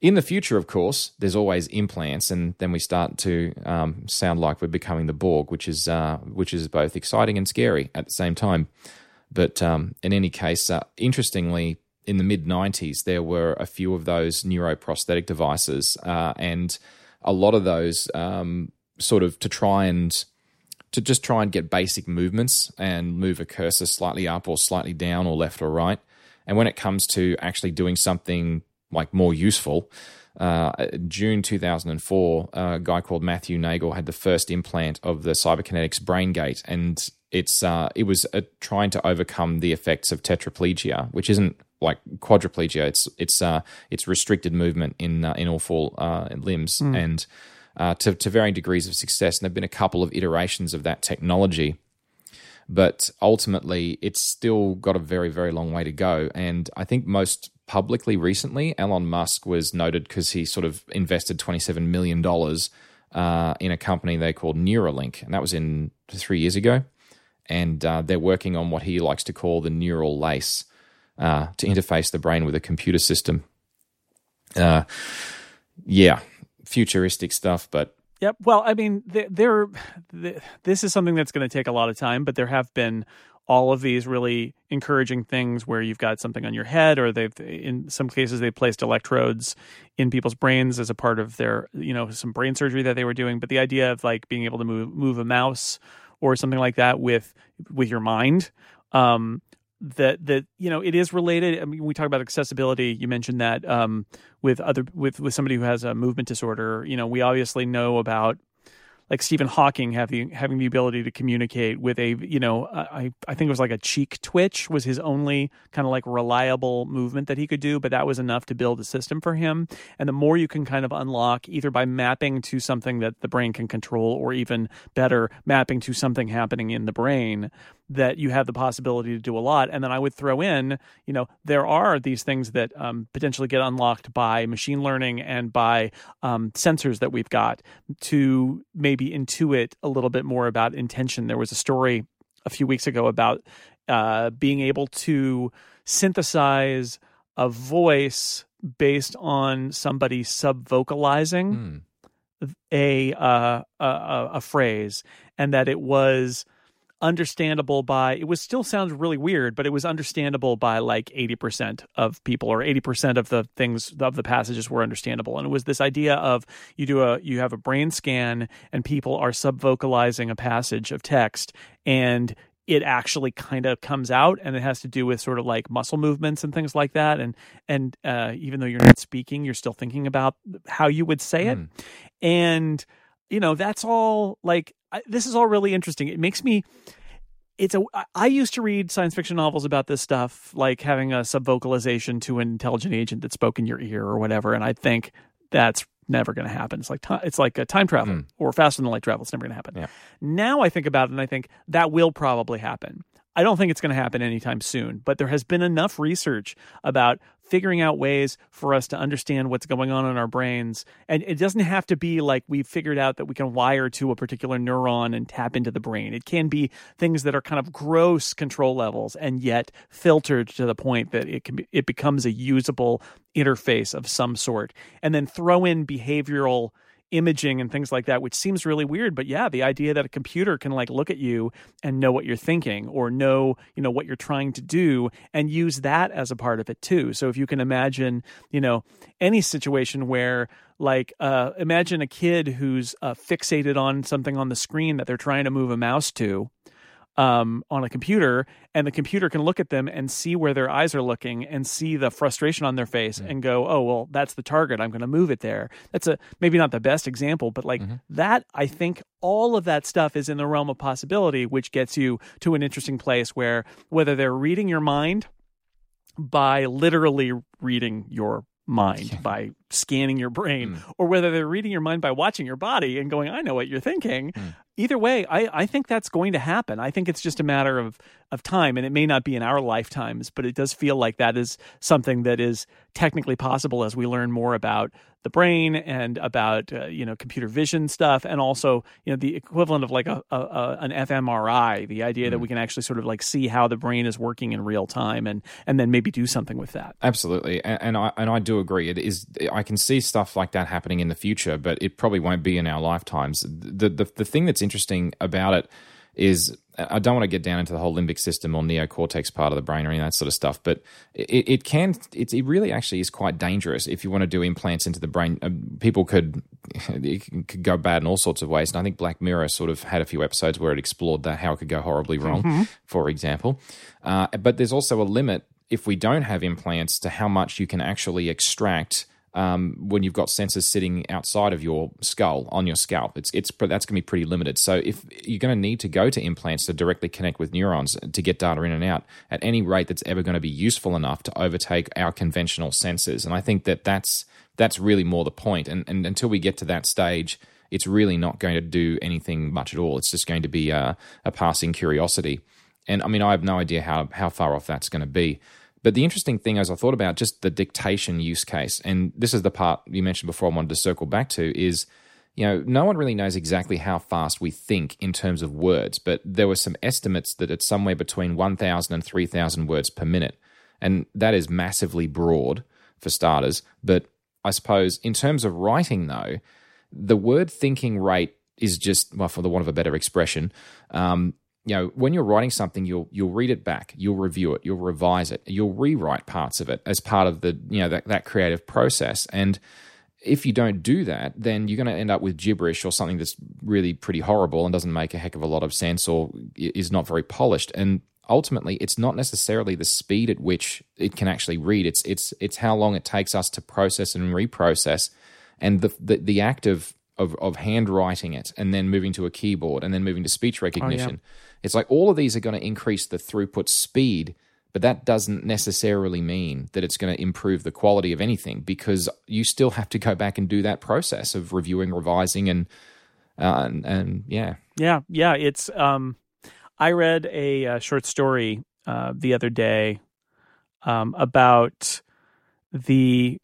[SPEAKER 1] In the future, of course, there's always implants, and then we start to um, sound like we're becoming the Borg, which is uh, which is both exciting and scary at the same time. But um, in any case, uh, interestingly, in the mid 90s, there were a few of those neuroprosthetic devices, uh, and a lot of those um, sort of to try and to just try and get basic movements and move a cursor slightly up or slightly down or left or right. And when it comes to actually doing something like more useful, uh, June 2004, a guy called Matthew Nagle had the first implant of the Cyberkinetics BrainGate, and it's uh, it was uh, trying to overcome the effects of tetraplegia, which isn't like quadriplegia. It's it's uh, it's restricted movement in uh, in all four uh, limbs, mm. and uh, to to varying degrees of success. And there've been a couple of iterations of that technology, but ultimately, it's still got a very very long way to go. And I think most publicly recently, Elon Musk was noted because he sort of invested twenty seven million dollars. in a company they called Neuralink, and that was in three years ago and uh, they're working on what he likes to call the neural lace uh, to interface the brain with a computer system. Uh, yeah, futuristic stuff, but
[SPEAKER 2] Yep. Well, I mean, there, this is something that's going to take a lot of time, but there have been all of these really encouraging things where you've got something on your head, or they've, in some cases, they've placed electrodes in people's brains as a part of their, you know, some brain surgery that they were doing. But the idea of like being able to move move a mouse or something like that with with your mind. Um, that that you know it is related. I mean we talk about accessibility. You mentioned that um, with other with with somebody who has a movement disorder. You know we obviously know about like Stephen Hawking having having the ability to communicate with a you know I I think it was like a cheek twitch was his only kind of like reliable movement that he could do, but that was enough to build a system for him. And the more you can kind of unlock either by mapping to something that the brain can control, or even better mapping to something happening in the brain, that you have the possibility to do a lot. And then I would throw in, you know, there are these things that um, potentially get unlocked by machine learning and by um, sensors that we've got to maybe intuit a little bit more about intention. There was a story a few weeks ago about uh, being able to synthesize a voice based on somebody subvocalizing mm. a, uh, a a phrase, and that it was understandable by it was still sounds really weird but it was understandable by like 80% of people or 80% of the things of the passages were understandable. And it was this idea of you do a you have a brain scan and people are subvocalizing a passage of text and it actually kind of comes out and it has to do with sort of like muscle movements and things like that. And and uh, even though you're not speaking you're still thinking about how you would say it. Mm. and you know that's all like I, this is all really interesting. It makes me it's a I used to read science fiction novels about this stuff, like having a subvocalization to an intelligent agent that spoke in your ear or whatever, and I think that's never going to happen. It's like it's like a time travel mm. or faster than light travel. It's never going to happen. Yeah. Now I think about it and I think that will probably happen. I don't think it's going to happen anytime soon, but there has been enough research about figuring out ways for us to understand what's going on in our brains. And it doesn't have to be like we've figured out that we can wire to a particular neuron and tap into the brain. It can be things that are kind of gross control levels and yet filtered to the point that it can be, it becomes a usable interface of some sort. And then throw in behavioral imaging and things like that, which seems really weird. But yeah, the idea that a computer can like look at you and know what you're thinking or know, you know, what you're trying to do and use that as a part of it too. So if you can imagine, you know, any situation where like uh, imagine a kid who's uh, fixated on something on the screen that they're trying to move a mouse to um, on a computer, and the computer can look at them and see where their eyes are looking and see the frustration on their face mm-hmm. and go, "Oh, well, that's the target. I'm going to move it there." That's a maybe not the best example, but like mm-hmm. that, I think all of that stuff is in the realm of possibility, which gets you to an interesting place where whether they're reading your mind by literally reading your mind by scanning your brain mm. or whether they're reading your mind by watching your body and going i know what you're thinking mm either way, I, I think that's going to happen. I think it's just a matter of, of time, and it may not be in our lifetimes, but it does feel like that is something that is technically possible as we learn more about the brain and about uh, you know computer vision stuff, and also you know the equivalent of like a, a, a an fMRI, the idea mm. that we can actually sort of like see how the brain is working in real time, and and then maybe do something with that.
[SPEAKER 1] Absolutely, and, and I and I do agree. It is I can see stuff like that happening in the future, but it probably won't be in our lifetimes. The the, the thing that's interesting about it is I don't want to get down into the whole limbic system or neocortex part of the brain or any of that sort of stuff, but it, it can, it, it really actually is quite dangerous if you want to do implants into the brain. Uh, people could, it could go bad in all sorts of ways. And I think Black Mirror sort of had a few episodes where it explored that, how it could go horribly wrong, mm-hmm. for example. Uh, but there's also a limit if we don't have implants to how much you can actually extract um, when you've got sensors sitting outside of your skull on your scalp. It's it's that's going to be pretty limited. So if you're going to need to go to implants to directly connect with neurons to get data in and out at any rate that's ever going to be useful enough to overtake our conventional sensors. And I think that that's that's really more the point. And and until we get to that stage. It's really not going to do anything much at all. It's just going to be a, a passing curiosity. And I mean, I have no idea how, how far off that's going to be. But the interesting thing, as I thought about just the dictation use case, and this is the part you mentioned before, I wanted to circle back to, is you know, no one really knows exactly how fast we think in terms of words, but there were some estimates that it's somewhere between 1,000 and 3,000 words per minute. And that is massively broad for starters. But I suppose in terms of writing, though, the word thinking rate is just, well, for the want of a better expression, um, you know, when you're writing something, you'll you'll read it back, you'll review it, you'll revise it, you'll rewrite parts of it as part of the you know that, that creative process. And if you don't do that, then you're going to end up with gibberish or something that's really pretty horrible and doesn't make a heck of a lot of sense or is not very polished. And ultimately, it's not necessarily the speed at which it can actually read. It's it's it's how long it takes us to process and reprocess, and the the, the act of of, of handwriting it and then moving to a keyboard and then moving to speech recognition. Oh, yeah it's like all of these are going to increase the throughput speed, but that doesn't necessarily mean that it's going to improve the quality of anything because you still have to go back and do that process of reviewing, revising, and uh, and, and yeah,
[SPEAKER 2] yeah, yeah. It's um, I read a, a short story uh, the other day um, about the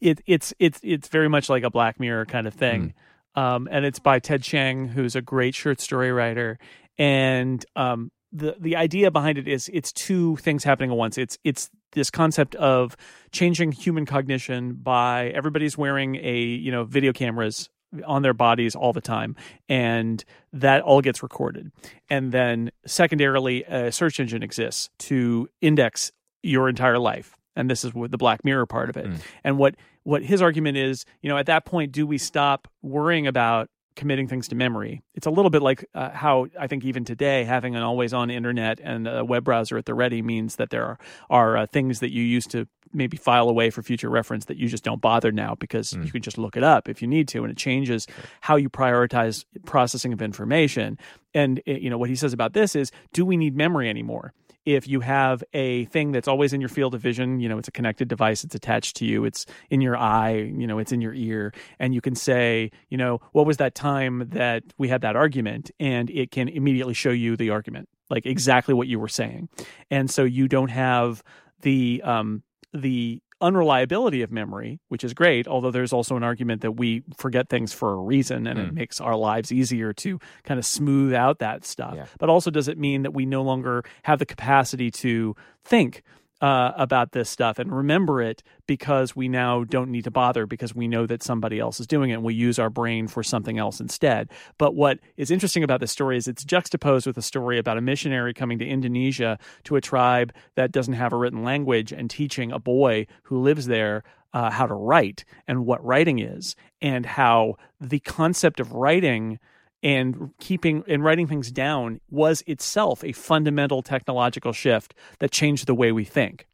[SPEAKER 2] it, it's it's it's very much like a Black Mirror kind of thing. Mm. Um, and it's by Ted Chiang, who's a great short story writer and um, the the idea behind it is it's two things happening at once. It's it's this concept of changing human cognition by everybody's wearing a you know video cameras on their bodies all the time and that all gets recorded and then secondarily a search engine exists to index your entire life and this is the black mirror part of it mm. and what what his argument is you know at that point do we stop worrying about committing things to memory. It's a little bit like uh, how I think even today having an always on internet and a web browser at the ready means that there are, are uh, things that you used to maybe file away for future reference that you just don't bother now because mm. you can just look it up if you need to and it changes how you prioritize processing of information. And you know what he says about this is do we need memory anymore? if you have a thing that's always in your field of vision, you know, it's a connected device, it's attached to you, it's in your eye, you know, it's in your ear, and you can say, you know, what was that time that we had that argument? And it can immediately show you the argument like exactly what you were saying, and so you don't have the um, the unreliability of memory, which is great, although there's also an argument that we forget things for a reason and mm. it makes our lives easier to kind of smooth out that stuff. Yeah. But also, does it mean that we no longer have the capacity to think? Uh, about this stuff and remember it because we now don't need to bother because we know that somebody else is doing it and we use our brain for something else instead. But what is interesting about this story is it's juxtaposed with a story about a missionary coming to Indonesia to a tribe that doesn't have a written language and teaching a boy who lives there uh, how to write and what writing is and how the concept of writing and keeping and writing things down was itself a fundamental technological shift that changed the way we think.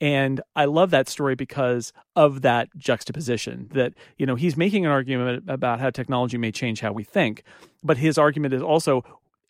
[SPEAKER 2] And I love that story because of that juxtaposition that, you know, he's making an argument about how technology may change how we think, but his argument is also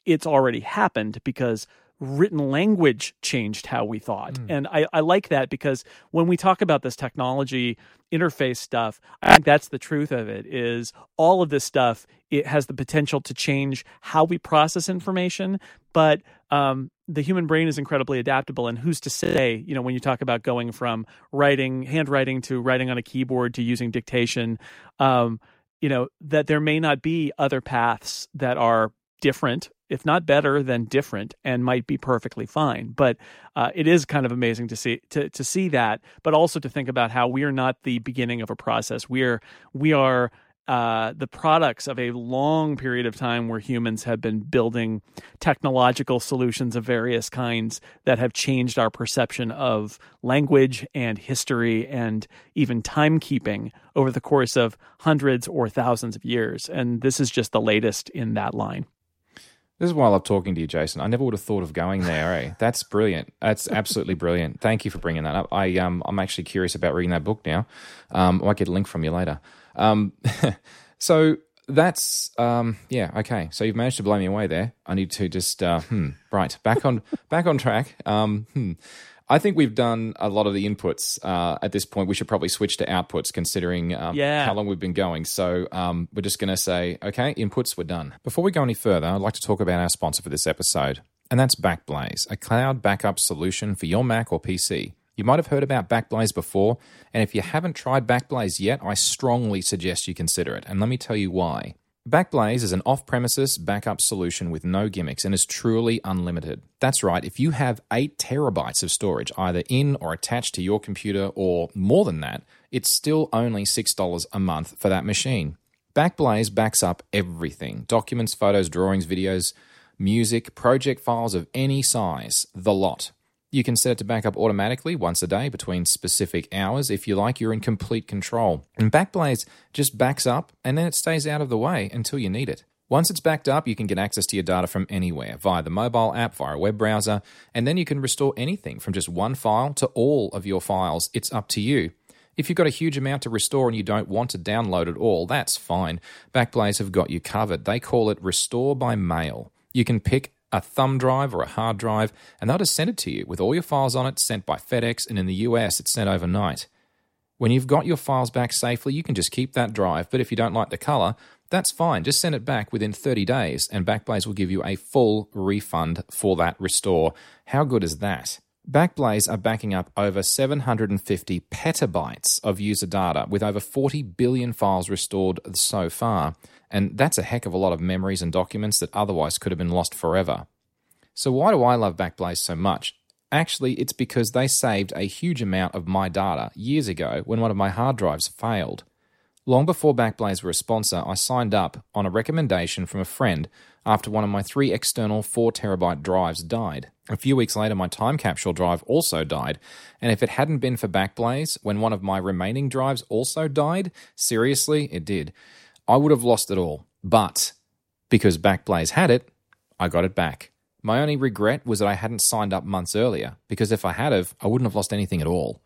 [SPEAKER 2] it's already happened because written language changed how we thought. Mm. And I, I like that because when we talk about this technology interface stuff, I think that's the truth of it is all of this stuff it has the potential to change how we process information, but um, the human brain is incredibly adaptable. And who's to say, you know, when you talk about going from writing, handwriting to writing on a keyboard to using dictation, um, you know, that there may not be other paths that are different if not better than different and might be perfectly fine but uh, it is kind of amazing to see to, to see that but also to think about how we are not the beginning of a process we are we are uh, the products of a long period of time where humans have been building technological solutions of various kinds that have changed our perception of language and history and even timekeeping over the course of hundreds or thousands of years. And this is just the latest in that line.
[SPEAKER 1] This is why I love talking to you, Jason. I never would have thought of going there. Eh? That's brilliant. That's absolutely brilliant. Thank you for bringing that up. I um, I'm actually curious about reading that book now. Um, I might get a link from you later. Um, so that's um, yeah okay. So you've managed to blow me away there. I need to just uh, hmm, right back on back on track. Um, hmm. I think we've done a lot of the inputs uh, at this point. We should probably switch to outputs considering um, yeah. how long we've been going. So um, we're just going to say, okay, inputs, we're done. Before we go any further, I'd like to talk about our sponsor for this episode, and that's Backblaze, a cloud backup solution for your Mac or PC. You might have heard about Backblaze before, and if you haven't tried Backblaze yet, I strongly suggest you consider it. And let me tell you why. Backblaze is an off premises backup solution with no gimmicks and is truly unlimited. That's right, if you have 8 terabytes of storage either in or attached to your computer or more than that, it's still only $6 a month for that machine. Backblaze backs up everything documents, photos, drawings, videos, music, project files of any size, the lot. You can set it to back up automatically once a day between specific hours. If you like, you're in complete control. And Backblaze just backs up and then it stays out of the way until you need it. Once it's backed up, you can get access to your data from anywhere via the mobile app, via a web browser, and then you can restore anything from just one file to all of your files. It's up to you. If you've got a huge amount to restore and you don't want to download it all, that's fine. Backblaze have got you covered. They call it Restore by Mail. You can pick a thumb drive or a hard drive, and they'll just send it to you with all your files on it sent by FedEx, and in the US, it's sent overnight. When you've got your files back safely, you can just keep that drive, but if you don't like the color, that's fine. Just send it back within 30 days, and Backblaze will give you a full refund for that restore. How good is that? Backblaze are backing up over 750 petabytes of user data with over 40 billion files restored so far. And that's a heck of a lot of memories and documents that otherwise could have been lost forever. So, why do I love Backblaze so much? Actually, it's because they saved a huge amount of my data years ago when one of my hard drives failed. Long before Backblaze were a sponsor, I signed up on a recommendation from a friend after one of my three external 4 terabyte drives died. A few weeks later, my time capsule drive also died, and if it hadn't been for Backblaze, when one of my remaining drives also died, seriously, it did. I would have lost it all. But because Backblaze had it, I got it back. My only regret was that I hadn't signed up months earlier, because if I had have, I wouldn't have lost anything at all.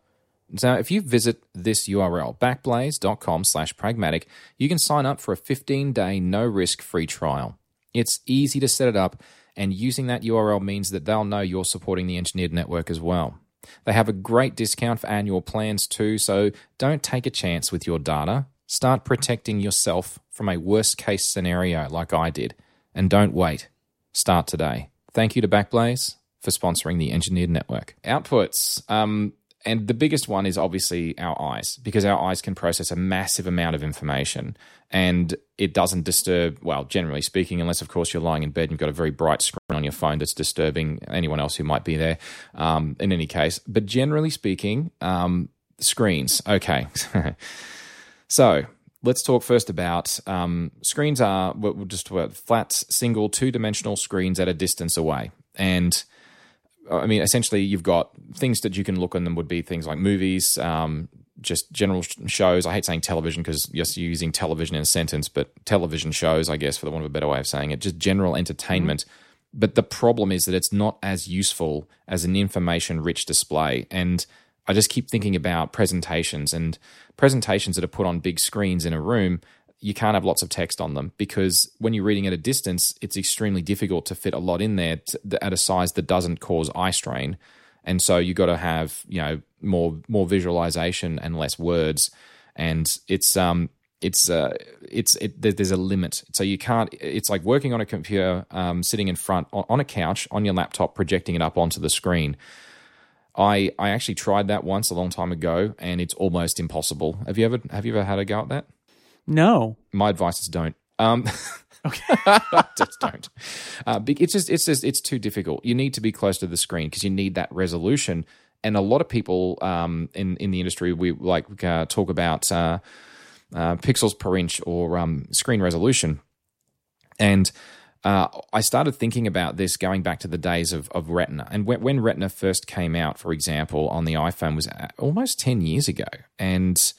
[SPEAKER 1] So if you visit this URL, backblaze.com slash pragmatic, you can sign up for a 15-day no-risk free trial. It's easy to set it up, and using that URL means that they'll know you're supporting the engineered network as well. They have a great discount for annual plans too, so don't take a chance with your data. Start protecting yourself from a worst case scenario like I did. And don't wait. Start today. Thank you to Backblaze for sponsoring the Engineered Network. Outputs. Um, and the biggest one is obviously our eyes, because our eyes can process a massive amount of information and it doesn't disturb, well, generally speaking, unless, of course, you're lying in bed and you've got a very bright screen on your phone that's disturbing anyone else who might be there um, in any case. But generally speaking, um, screens. Okay. so let's talk first about um, screens are just flat, single, two dimensional screens at a distance away. And I mean, essentially, you've got things that you can look on them would be things like movies, um, just general shows. I hate saying television because yes, you're using television in a sentence, but television shows, I guess, for the want of a better way of saying it, just general entertainment. Mm-hmm. But the problem is that it's not as useful as an information rich display. And I just keep thinking about presentations and presentations that are put on big screens in a room you can't have lots of text on them because when you're reading at a distance, it's extremely difficult to fit a lot in there to, at a size that doesn't cause eye strain. And so you've got to have you know more more visualization and less words, and it's um it's uh it's it, there's a limit. So you can't. It's like working on a computer, um, sitting in front on, on a couch on your laptop, projecting it up onto the screen. I I actually tried that once a long time ago, and it's almost impossible. Have you ever have you ever had a go at that?
[SPEAKER 2] No.
[SPEAKER 1] My advice is don't. Um, okay, just don't. Uh, it's just it's just it's too difficult. You need to be close to the screen because you need that resolution. And a lot of people um, in in the industry we like uh, talk about uh, uh, pixels per inch or um, screen resolution. And uh, I started thinking about this going back to the days of, of Retina. And when, when Retina first came out, for example, on the iPhone was uh, almost ten years ago, and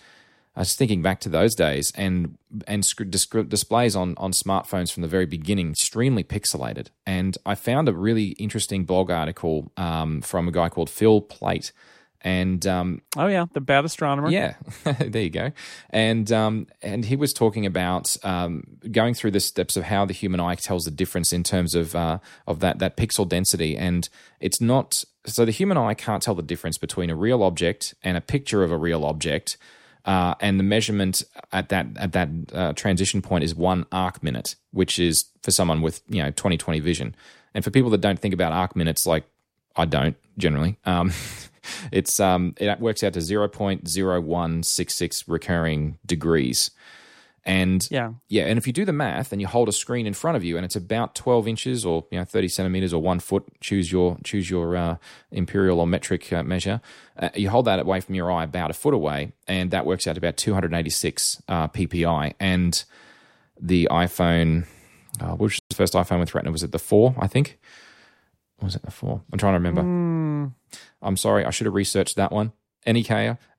[SPEAKER 1] I was thinking back to those days, and and displays on on smartphones from the very beginning extremely pixelated. And I found a really interesting blog article um, from a guy called Phil Plait. And um,
[SPEAKER 2] oh yeah, the bad astronomer.
[SPEAKER 1] Yeah, there you go. And um, and he was talking about um, going through the steps of how the human eye tells the difference in terms of uh, of that that pixel density. And it's not so the human eye can't tell the difference between a real object and a picture of a real object uh, and the measurement at that at that uh, transition point is one arc minute, which is for someone with you know 20/20 vision. And for people that don't think about arc minutes, like I don't generally, um, it's um, it works out to 0.0166 recurring degrees. And
[SPEAKER 2] yeah,
[SPEAKER 1] yeah, and if you do the math and you hold a screen in front of you and it's about twelve inches or you know thirty centimeters or one foot, choose your choose your uh, imperial or metric uh, measure. Uh, you hold that away from your eye about a foot away, and that works out to about two hundred eighty six uh, ppi. And the iPhone, uh, which was the first iPhone with Retina? Was it the four? I think. Was it the four? I'm trying to remember.
[SPEAKER 2] Mm.
[SPEAKER 1] I'm sorry, I should have researched that one. Any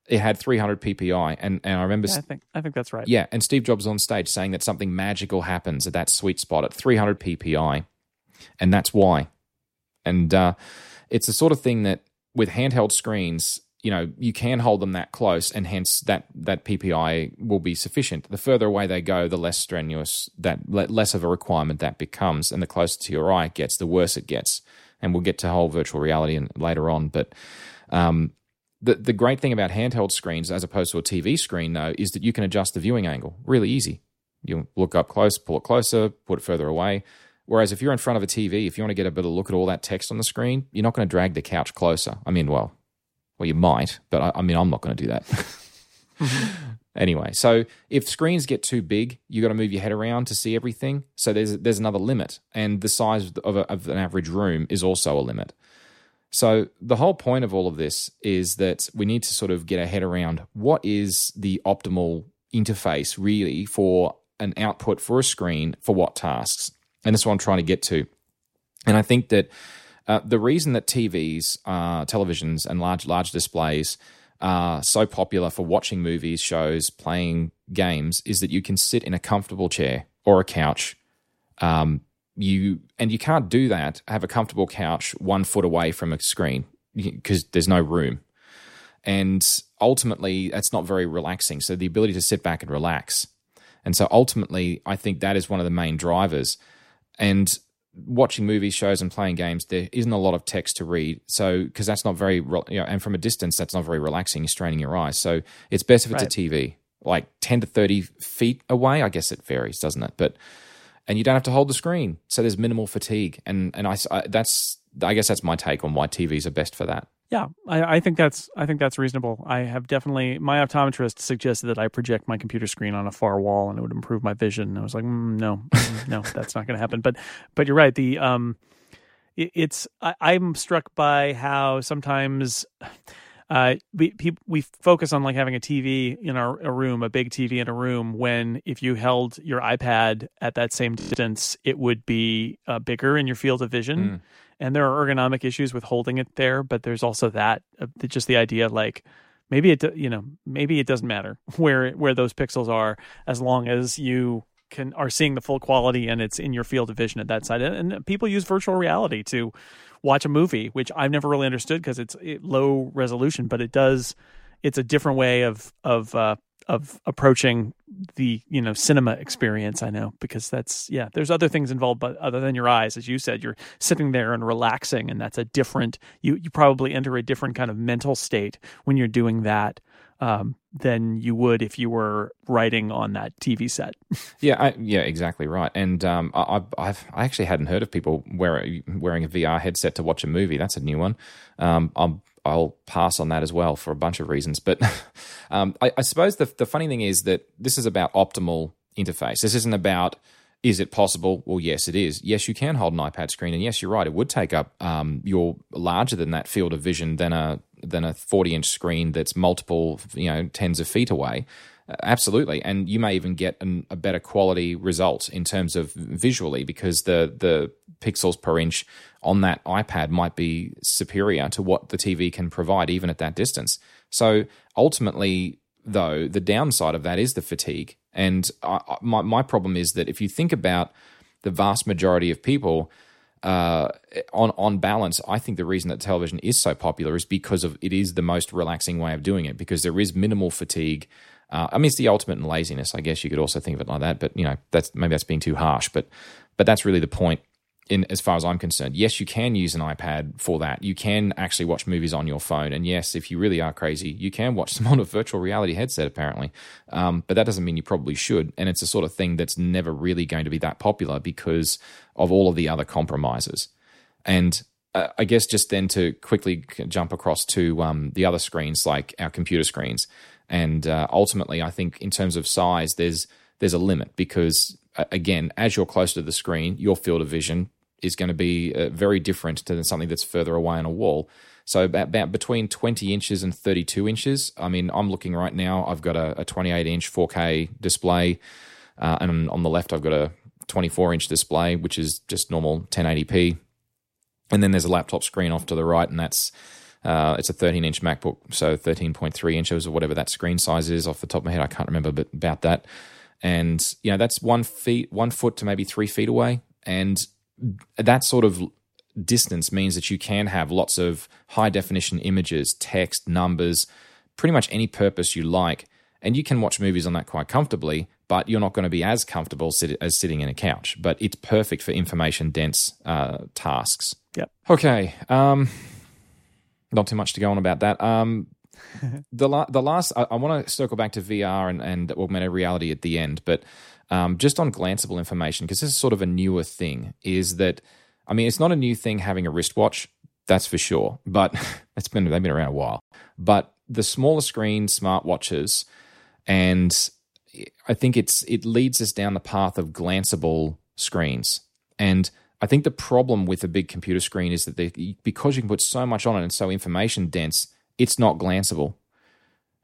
[SPEAKER 1] it had 300 ppi and, and i remember
[SPEAKER 2] yeah, i think i think that's right
[SPEAKER 1] yeah and steve jobs on stage saying that something magical happens at that sweet spot at 300 ppi and that's why and uh, it's the sort of thing that with handheld screens you know you can hold them that close and hence that that ppi will be sufficient the further away they go the less strenuous that less of a requirement that becomes and the closer to your eye it gets the worse it gets and we'll get to whole virtual reality and later on but um, the, the great thing about handheld screens as opposed to a TV screen, though, is that you can adjust the viewing angle really easy. You look up close, pull it closer, put it further away. Whereas if you're in front of a TV, if you want to get a better look at all that text on the screen, you're not going to drag the couch closer. I mean, well, well, you might, but I, I mean, I'm not going to do that. anyway, so if screens get too big, you got to move your head around to see everything. So there's there's another limit, and the size of, a, of an average room is also a limit. So, the whole point of all of this is that we need to sort of get our head around what is the optimal interface really for an output for a screen for what tasks. And that's what I'm trying to get to. And I think that uh, the reason that TVs, uh, televisions, and large large displays are so popular for watching movies, shows, playing games is that you can sit in a comfortable chair or a couch, um, you and you can't do that have a comfortable couch one foot away from a screen because there's no room. And ultimately that's not very relaxing. So the ability to sit back and relax. And so ultimately i think that is one of the main drivers. And watching movies shows and playing games there isn't a lot of text to read so because that's not very you know and from a distance that's not very relaxing you're straining your eyes so it's best if it's right. a tv like 10 to 30 feet away i guess it varies doesn't it but and you don't have to hold the screen, so there's minimal fatigue. And and I, I that's I guess that's my take on why TVs are best for that.
[SPEAKER 2] Yeah, I, I, think that's I think that's reasonable. I have definitely my optometrist suggested that I project my computer screen on a far wall and it would improve my vision. And I was like, mm, no, mm, no, that's not going to happen. But but you're right. The um, it, it's I, I'm struck by how sometimes uh, we we focus on like having a TV in our a room, a big TV in a room. When if you held your iPad at that same distance, it would be uh, bigger in your field of vision. Mm. And there are ergonomic issues with holding it there, but there's also that uh, just the idea like maybe it you know maybe it doesn't matter where where those pixels are as long as you can are seeing the full quality and it's in your field of vision at that side. And, and people use virtual reality to watch a movie, which I've never really understood because it's it, low resolution, but it does. It's a different way of of uh, of approaching the you know cinema experience. I know because that's yeah. There's other things involved, but other than your eyes, as you said, you're sitting there and relaxing, and that's a different. You you probably enter a different kind of mental state when you're doing that um, than you would if you were writing on that TV set.
[SPEAKER 1] yeah, I, yeah, exactly right. And um, I, I've I actually hadn't heard of people wear, wearing a VR headset to watch a movie. That's a new one. Um, I'll, I'll pass on that as well for a bunch of reasons. But um, I, I suppose the the funny thing is that this is about optimal interface. This isn't about is it possible? Well, yes, it is. Yes, you can hold an iPad screen, and yes, you're right. It would take up um, your larger than that field of vision than a than a 40 inch screen that's multiple, you know, tens of feet away. Uh, absolutely, and you may even get an, a better quality result in terms of visually because the the pixels per inch on that iPad might be superior to what the TV can provide even at that distance. So ultimately, though, the downside of that is the fatigue. And I, my my problem is that if you think about the vast majority of people, uh, on on balance, I think the reason that television is so popular is because of it is the most relaxing way of doing it because there is minimal fatigue. Uh, I mean, it's the ultimate in laziness. I guess you could also think of it like that, but you know, that's maybe that's being too harsh. But but that's really the point in as far as I'm concerned. Yes, you can use an iPad for that. You can actually watch movies on your phone, and yes, if you really are crazy, you can watch them on a virtual reality headset. Apparently, um, but that doesn't mean you probably should. And it's a sort of thing that's never really going to be that popular because of all of the other compromises. And uh, I guess just then to quickly jump across to um, the other screens, like our computer screens, and uh, ultimately, I think in terms of size, there's there's a limit because again, as you're closer to the screen, your field of vision is going to be uh, very different to something that's further away on a wall. So about, about, between 20 inches and 32 inches. I mean, I'm looking right now. I've got a, a 28 inch 4K display, uh, and on the left I've got a 24 inch display, which is just normal 1080p. And then there's a laptop screen off to the right, and that's uh, it's a 13 inch MacBook, so 13.3 inches or whatever that screen size is. Off the top of my head, I can't remember, but about that. And you know, that's one feet, one foot to maybe three feet away, and that sort of distance means that you can have lots of high definition images, text, numbers, pretty much any purpose you like. And you can watch movies on that quite comfortably, but you're not going to be as comfortable as sitting in a couch. But it's perfect for information dense uh, tasks.
[SPEAKER 2] Yep.
[SPEAKER 1] Okay. Um, not too much to go on about that. Um, the la- the last I, I want to circle back to VR and, and augmented reality at the end, but um, just on glanceable information, because this is sort of a newer thing, is that, I mean, it's not a new thing having a wristwatch, that's for sure, but it's been, they've been around a while. But the smaller screen smartwatches, and I think it's it leads us down the path of glanceable screens. And I think the problem with a big computer screen is that they, because you can put so much on it and so information dense, it's not glanceable.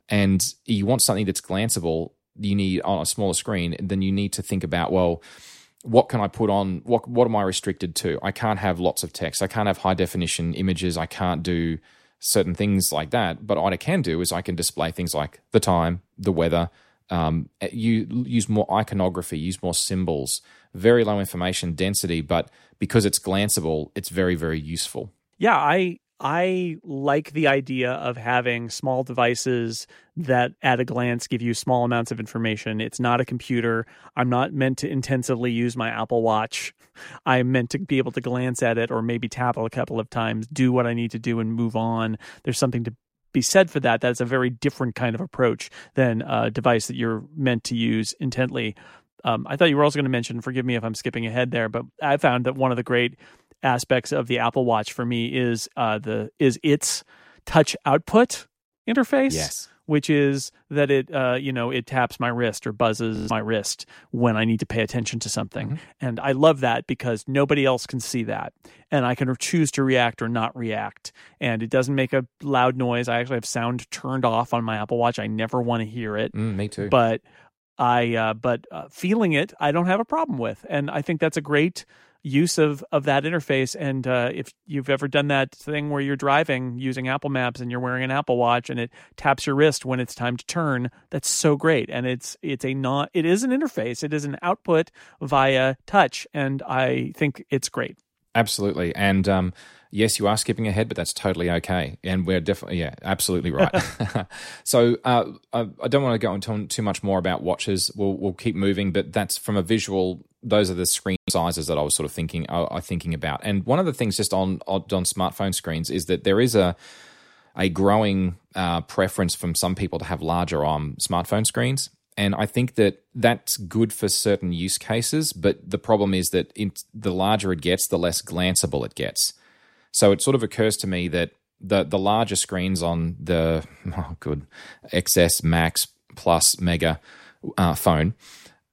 [SPEAKER 1] And you want something that's glanceable you need on a smaller screen, then you need to think about well, what can I put on? What what am I restricted to? I can't have lots of text. I can't have high definition images. I can't do certain things like that. But what I can do is I can display things like the time, the weather. Um, you use more iconography, use more symbols, very low information density, but because it's glanceable, it's very very useful.
[SPEAKER 2] Yeah, I I like the idea of having small devices that at a glance give you small amounts of information. It's not a computer. I'm not meant to intensively use my Apple Watch. I'm meant to be able to glance at it or maybe tap it a couple of times, do what I need to do, and move on. There's something to be said for that. That's a very different kind of approach than a device that you're meant to use intently. um, I thought you were also going to mention. Forgive me if I'm skipping ahead there, but I found that one of the great aspects of the Apple Watch for me is uh, the is its touch output interface.
[SPEAKER 1] Yes
[SPEAKER 2] which is that it uh, you know it taps my wrist or buzzes my wrist when I need to pay attention to something. Mm-hmm. And I love that because nobody else can see that. And I can choose to react or not react. And it doesn't make a loud noise. I actually have sound turned off on my Apple Watch. I never want to hear it.
[SPEAKER 1] Mm, me too.
[SPEAKER 2] But I uh, but uh, feeling it, I don't have a problem with. And I think that's a great use of of that interface. And uh, if you've ever done that thing where you're driving using Apple Maps and you're wearing an Apple Watch and it taps your wrist when it's time to turn, that's so great. And it's it's a not it is an interface. It is an output via touch, and I think it's great.
[SPEAKER 1] Absolutely, and um, yes, you are skipping ahead, but that's totally okay. And we're definitely, yeah, absolutely right. so uh, I, I, don't want to go into too much more about watches. We'll, we'll keep moving, but that's from a visual. Those are the screen sizes that I was sort of thinking, I, uh, I thinking about. And one of the things just on on smartphone screens is that there is a a growing uh, preference from some people to have larger um, smartphone screens. And I think that that's good for certain use cases, but the problem is that the larger it gets, the less glanceable it gets. So it sort of occurs to me that the the larger screens on the oh good XS Max Plus Mega uh, phone,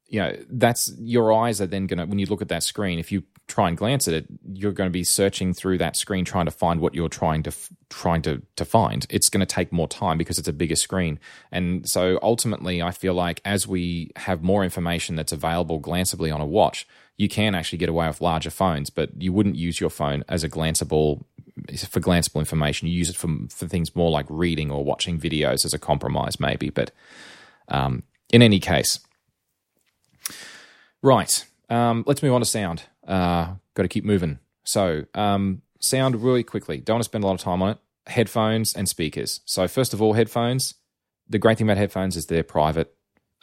[SPEAKER 1] you know, that's your eyes are then going to when you look at that screen. If you try and glance at it, you're going to be searching through that screen trying to find what you're trying to trying to to find. It's going to take more time because it's a bigger screen. And so ultimately, I feel like as we have more information that's available glanceably on a watch, you can actually get away with larger phones, but you wouldn't use your phone as a glanceable for glanceable information. You use it for for things more like reading or watching videos as a compromise, maybe. But um, in any case, right. Um, let's move on to sound. Uh, Got to keep moving. So, um, sound really quickly. Don't want to spend a lot of time on it. Headphones and speakers. So, first of all, headphones. The great thing about headphones is they're private,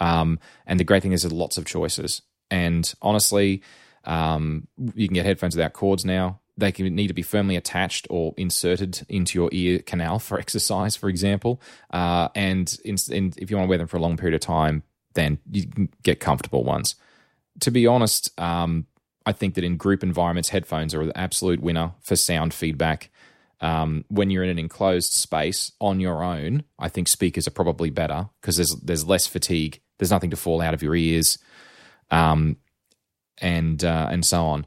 [SPEAKER 1] um, and the great thing is there's lots of choices. And honestly, um, you can get headphones without cords now. They can need to be firmly attached or inserted into your ear canal for exercise, for example. Uh, and in, in, if you want to wear them for a long period of time, then you can get comfortable ones. To be honest, um, I think that in group environments, headphones are the absolute winner for sound feedback. Um, when you're in an enclosed space on your own, I think speakers are probably better because there's there's less fatigue. There's nothing to fall out of your ears um, and uh, and so on.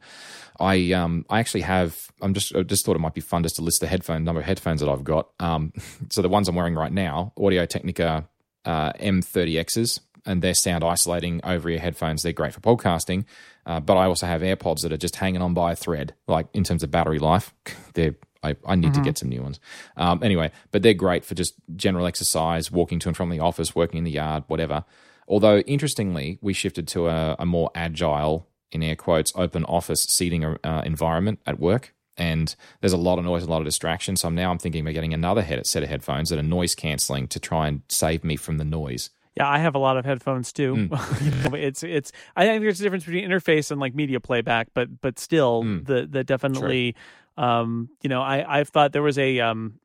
[SPEAKER 1] I um, I actually have. I'm just I just thought it might be fun just to list the headphone number of headphones that I've got. Um, so the ones I'm wearing right now, Audio Technica uh, M30Xs, and they're sound isolating over ear headphones. They're great for podcasting. Uh, but I also have AirPods that are just hanging on by a thread, like in terms of battery life. They're I, I need mm-hmm. to get some new ones. Um, anyway, but they're great for just general exercise, walking to and from the office, working in the yard, whatever. Although, interestingly, we shifted to a, a more agile, in air quotes, open office seating uh, environment at work. And there's a lot of noise, a lot of distraction. So now I'm thinking about getting another head, set of headphones that are noise canceling to try and save me from the noise.
[SPEAKER 2] Yeah, I have a lot of headphones too. Mm. it's it's. I think there's a difference between interface and like media playback, but but still, mm. the the definitely. Um, you know, I I've thought there was a um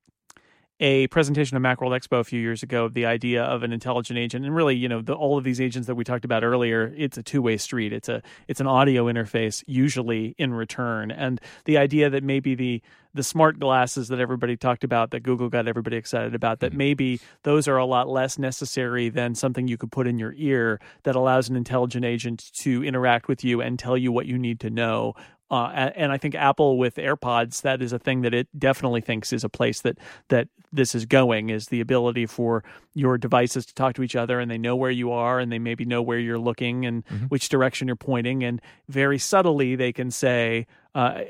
[SPEAKER 2] a presentation of Macworld Expo a few years ago of the idea of an intelligent agent, and really, you know, the, all of these agents that we talked about earlier, it's a two way street. It's a it's an audio interface usually in return, and the idea that maybe the the smart glasses that everybody talked about that Google got everybody excited about that mm-hmm. maybe those are a lot less necessary than something you could put in your ear that allows an intelligent agent to interact with you and tell you what you need to know uh, and I think Apple with AirPods, that is a thing that it definitely thinks is a place that that this is going is the ability for your devices to talk to each other and they know where you are and they maybe know where you're looking and mm-hmm. which direction you're pointing and very subtly they can say, uh,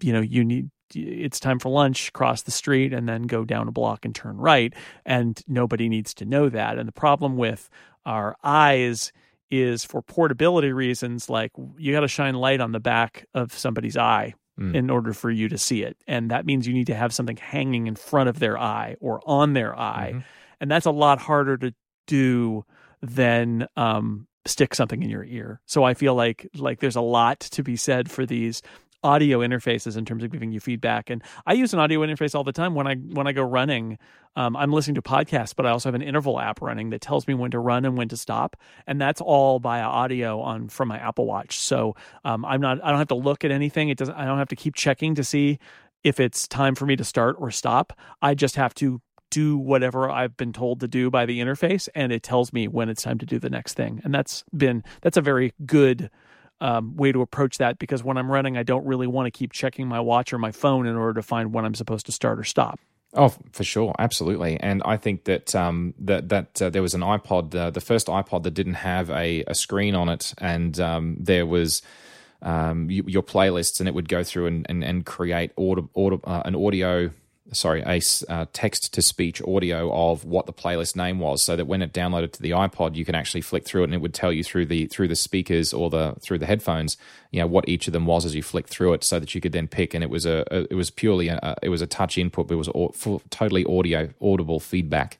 [SPEAKER 2] you know, you need it's time for lunch, cross the street, and then go down a block and turn right. And nobody needs to know that. And the problem with our eyes is for portability reasons like you got to shine light on the back of somebody's eye mm. in order for you to see it and that means you need to have something hanging in front of their eye or on their eye mm-hmm. and that's a lot harder to do than um, stick something in your ear so i feel like like there's a lot to be said for these audio interfaces in terms of giving you feedback. And I use an audio interface all the time when I when I go running. Um, I'm listening to podcasts, but I also have an interval app running that tells me when to run and when to stop, and that's all via audio on from my Apple Watch. So um, I'm not I don't have to look at anything. It doesn't. I don't have to keep checking to see if it's time for me to start or stop. I just have to do whatever I've been told to do by the interface, and it tells me when it's time to do the next thing. And that's been that's a very good um, way to approach that because when I'm running, I don't really want to keep checking my watch or my phone in order to find when I'm supposed to start or stop.
[SPEAKER 1] Oh, for sure, absolutely, and I think that um, that that uh, there was an iPod, uh, the first iPod that didn't have a, a screen on it, and um, there was um, your playlists, and it would go through and and, and create audio, audio, uh, an audio sorry, a uh, text to speech audio of what the playlist name was, so that when it downloaded to the iPod, you can actually flick through it, and it would tell you through the through the speakers or the through the headphones, you know, what each of them was as you flick through it, so that you could then pick. And it was a, a it was purely a, it was a touch input, but it was all, full, totally audio audible feedback,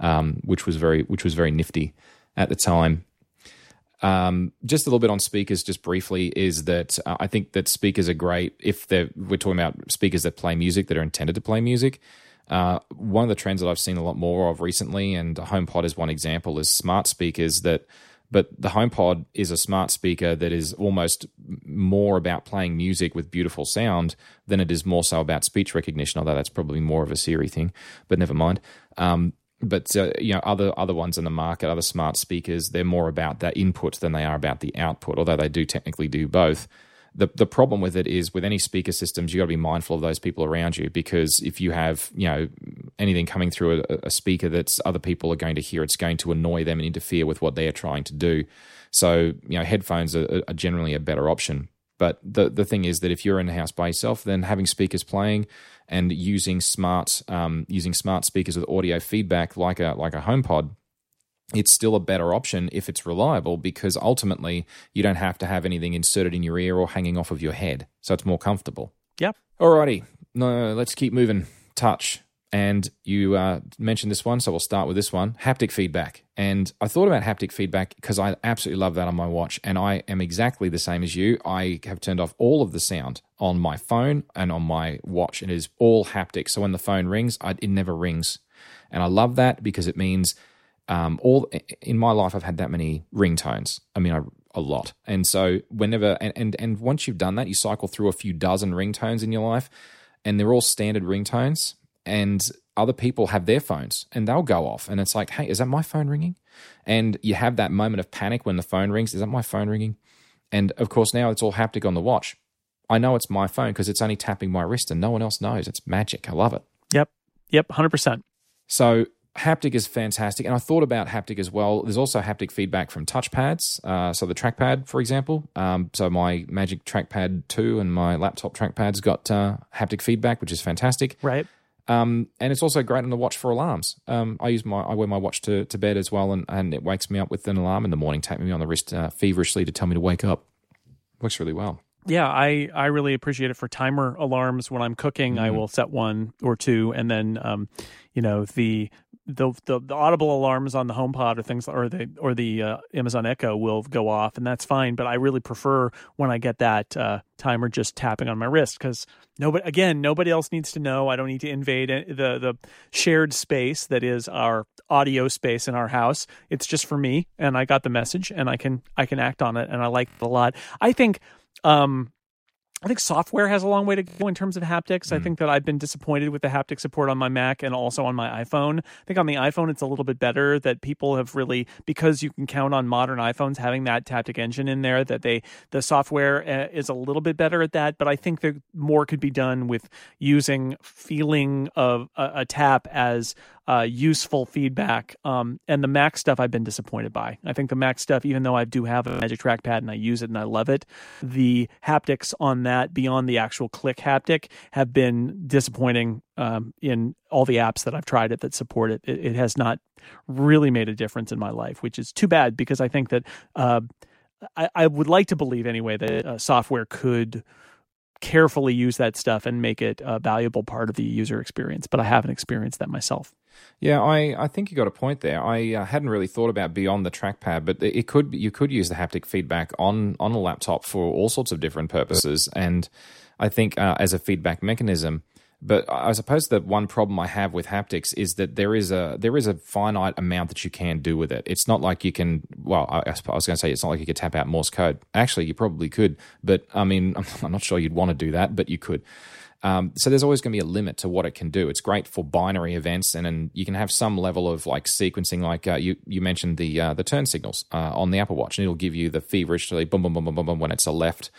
[SPEAKER 1] um, which was very which was very nifty at the time. Um, just a little bit on speakers, just briefly, is that uh, I think that speakers are great if they're, we're talking about speakers that play music that are intended to play music. Uh, one of the trends that I've seen a lot more of recently, and HomePod is one example, is smart speakers that. But the HomePod is a smart speaker that is almost more about playing music with beautiful sound than it is more so about speech recognition. Although that's probably more of a Siri thing, but never mind. Um, but uh, you know other other ones in the market other smart speakers they're more about that input than they are about the output although they do technically do both. The the problem with it is with any speaker systems you got to be mindful of those people around you because if you have you know anything coming through a, a speaker that other people are going to hear it's going to annoy them and interfere with what they're trying to do. So you know headphones are, are generally a better option. But the the thing is that if you're in the house by yourself then having speakers playing and using smart um, using smart speakers with audio feedback like a like a HomePod, it's still a better option if it's reliable because ultimately you don't have to have anything inserted in your ear or hanging off of your head, so it's more comfortable.
[SPEAKER 2] Yep.
[SPEAKER 1] Alrighty, no, let's keep moving. Touch and you uh, mentioned this one, so we'll start with this one haptic feedback. And I thought about haptic feedback because I absolutely love that on my watch, and I am exactly the same as you. I have turned off all of the sound on my phone and on my watch, and it is all haptic. So when the phone rings, I, it never rings, and I love that because it means um, all in my life I've had that many ringtones. I mean, I, a lot, and so whenever and, and and once you've done that, you cycle through a few dozen ringtones in your life, and they're all standard ringtones and other people have their phones and they'll go off and it's like hey is that my phone ringing? And you have that moment of panic when the phone rings. Is that my phone ringing? And of course now it's all haptic on the watch. I know it's my phone because it's only tapping my wrist and no one else knows. It's magic. I love it.
[SPEAKER 2] Yep. Yep. 100%
[SPEAKER 1] so haptic is fantastic. And i thought about haptic as well. There's also haptic feedback from touchpads uh, so the trackpad for example. Um, so my magic trackpad 2 and my laptop trackpad's got uh, haptic feedback which is fantastic.
[SPEAKER 2] Right
[SPEAKER 1] um, and it's also great on the watch for alarms. Um, I use my I wear my watch to, to bed as well, and, and it wakes me up with an alarm in the morning, tapping me on the wrist uh, feverishly to tell me to wake up. Works really well.
[SPEAKER 2] Yeah, I, I really appreciate it for timer alarms when I'm cooking. Mm-hmm. I will set one or two, and then um, you know the the, the, the audible alarms on the HomePod or things or the or the uh, Amazon Echo will go off, and that's fine. But I really prefer when I get that uh, timer just tapping on my wrist because nobody again nobody else needs to know. I don't need to invade the the shared space that is our audio space in our house. It's just for me, and I got the message, and I can I can act on it, and I like it a lot. I think. Um, I think software has a long way to go in terms of haptics. Mm. I think that I've been disappointed with the haptic support on my Mac and also on my iPhone. I think on the iPhone it's a little bit better that people have really because you can count on modern iPhones having that Taptic engine in there that they the software uh, is a little bit better at that, but I think that more could be done with using feeling of a, a tap as uh, useful feedback. Um, and the Mac stuff I've been disappointed by. I think the Mac stuff, even though I do have a Magic Trackpad and I use it and I love it, the haptics on that beyond the actual click haptic have been disappointing um, in all the apps that I've tried it that support it. it. It has not really made a difference in my life, which is too bad because I think that. Uh, I, I, would like to believe anyway that uh, software could carefully use that stuff and make it a valuable part of the user experience. But I haven't experienced that myself.
[SPEAKER 1] Yeah, I, I think you got a point there. I uh, hadn't really thought about beyond the trackpad, but it could you could use the haptic feedback on on a laptop for all sorts of different purposes. And I think uh, as a feedback mechanism. But I suppose the one problem I have with haptics is that there is a there is a finite amount that you can do with it. It's not like you can. Well, I, I was going to say it's not like you could tap out Morse code. Actually, you probably could, but I mean, I'm not sure you'd want to do that, but you could. Um, so there's always going to be a limit to what it can do. It's great for binary events, and, and you can have some level of like sequencing. Like uh, you you mentioned the uh, the turn signals uh, on the Apple Watch, and it'll give you the feverishly boom boom boom boom boom boom when it's a left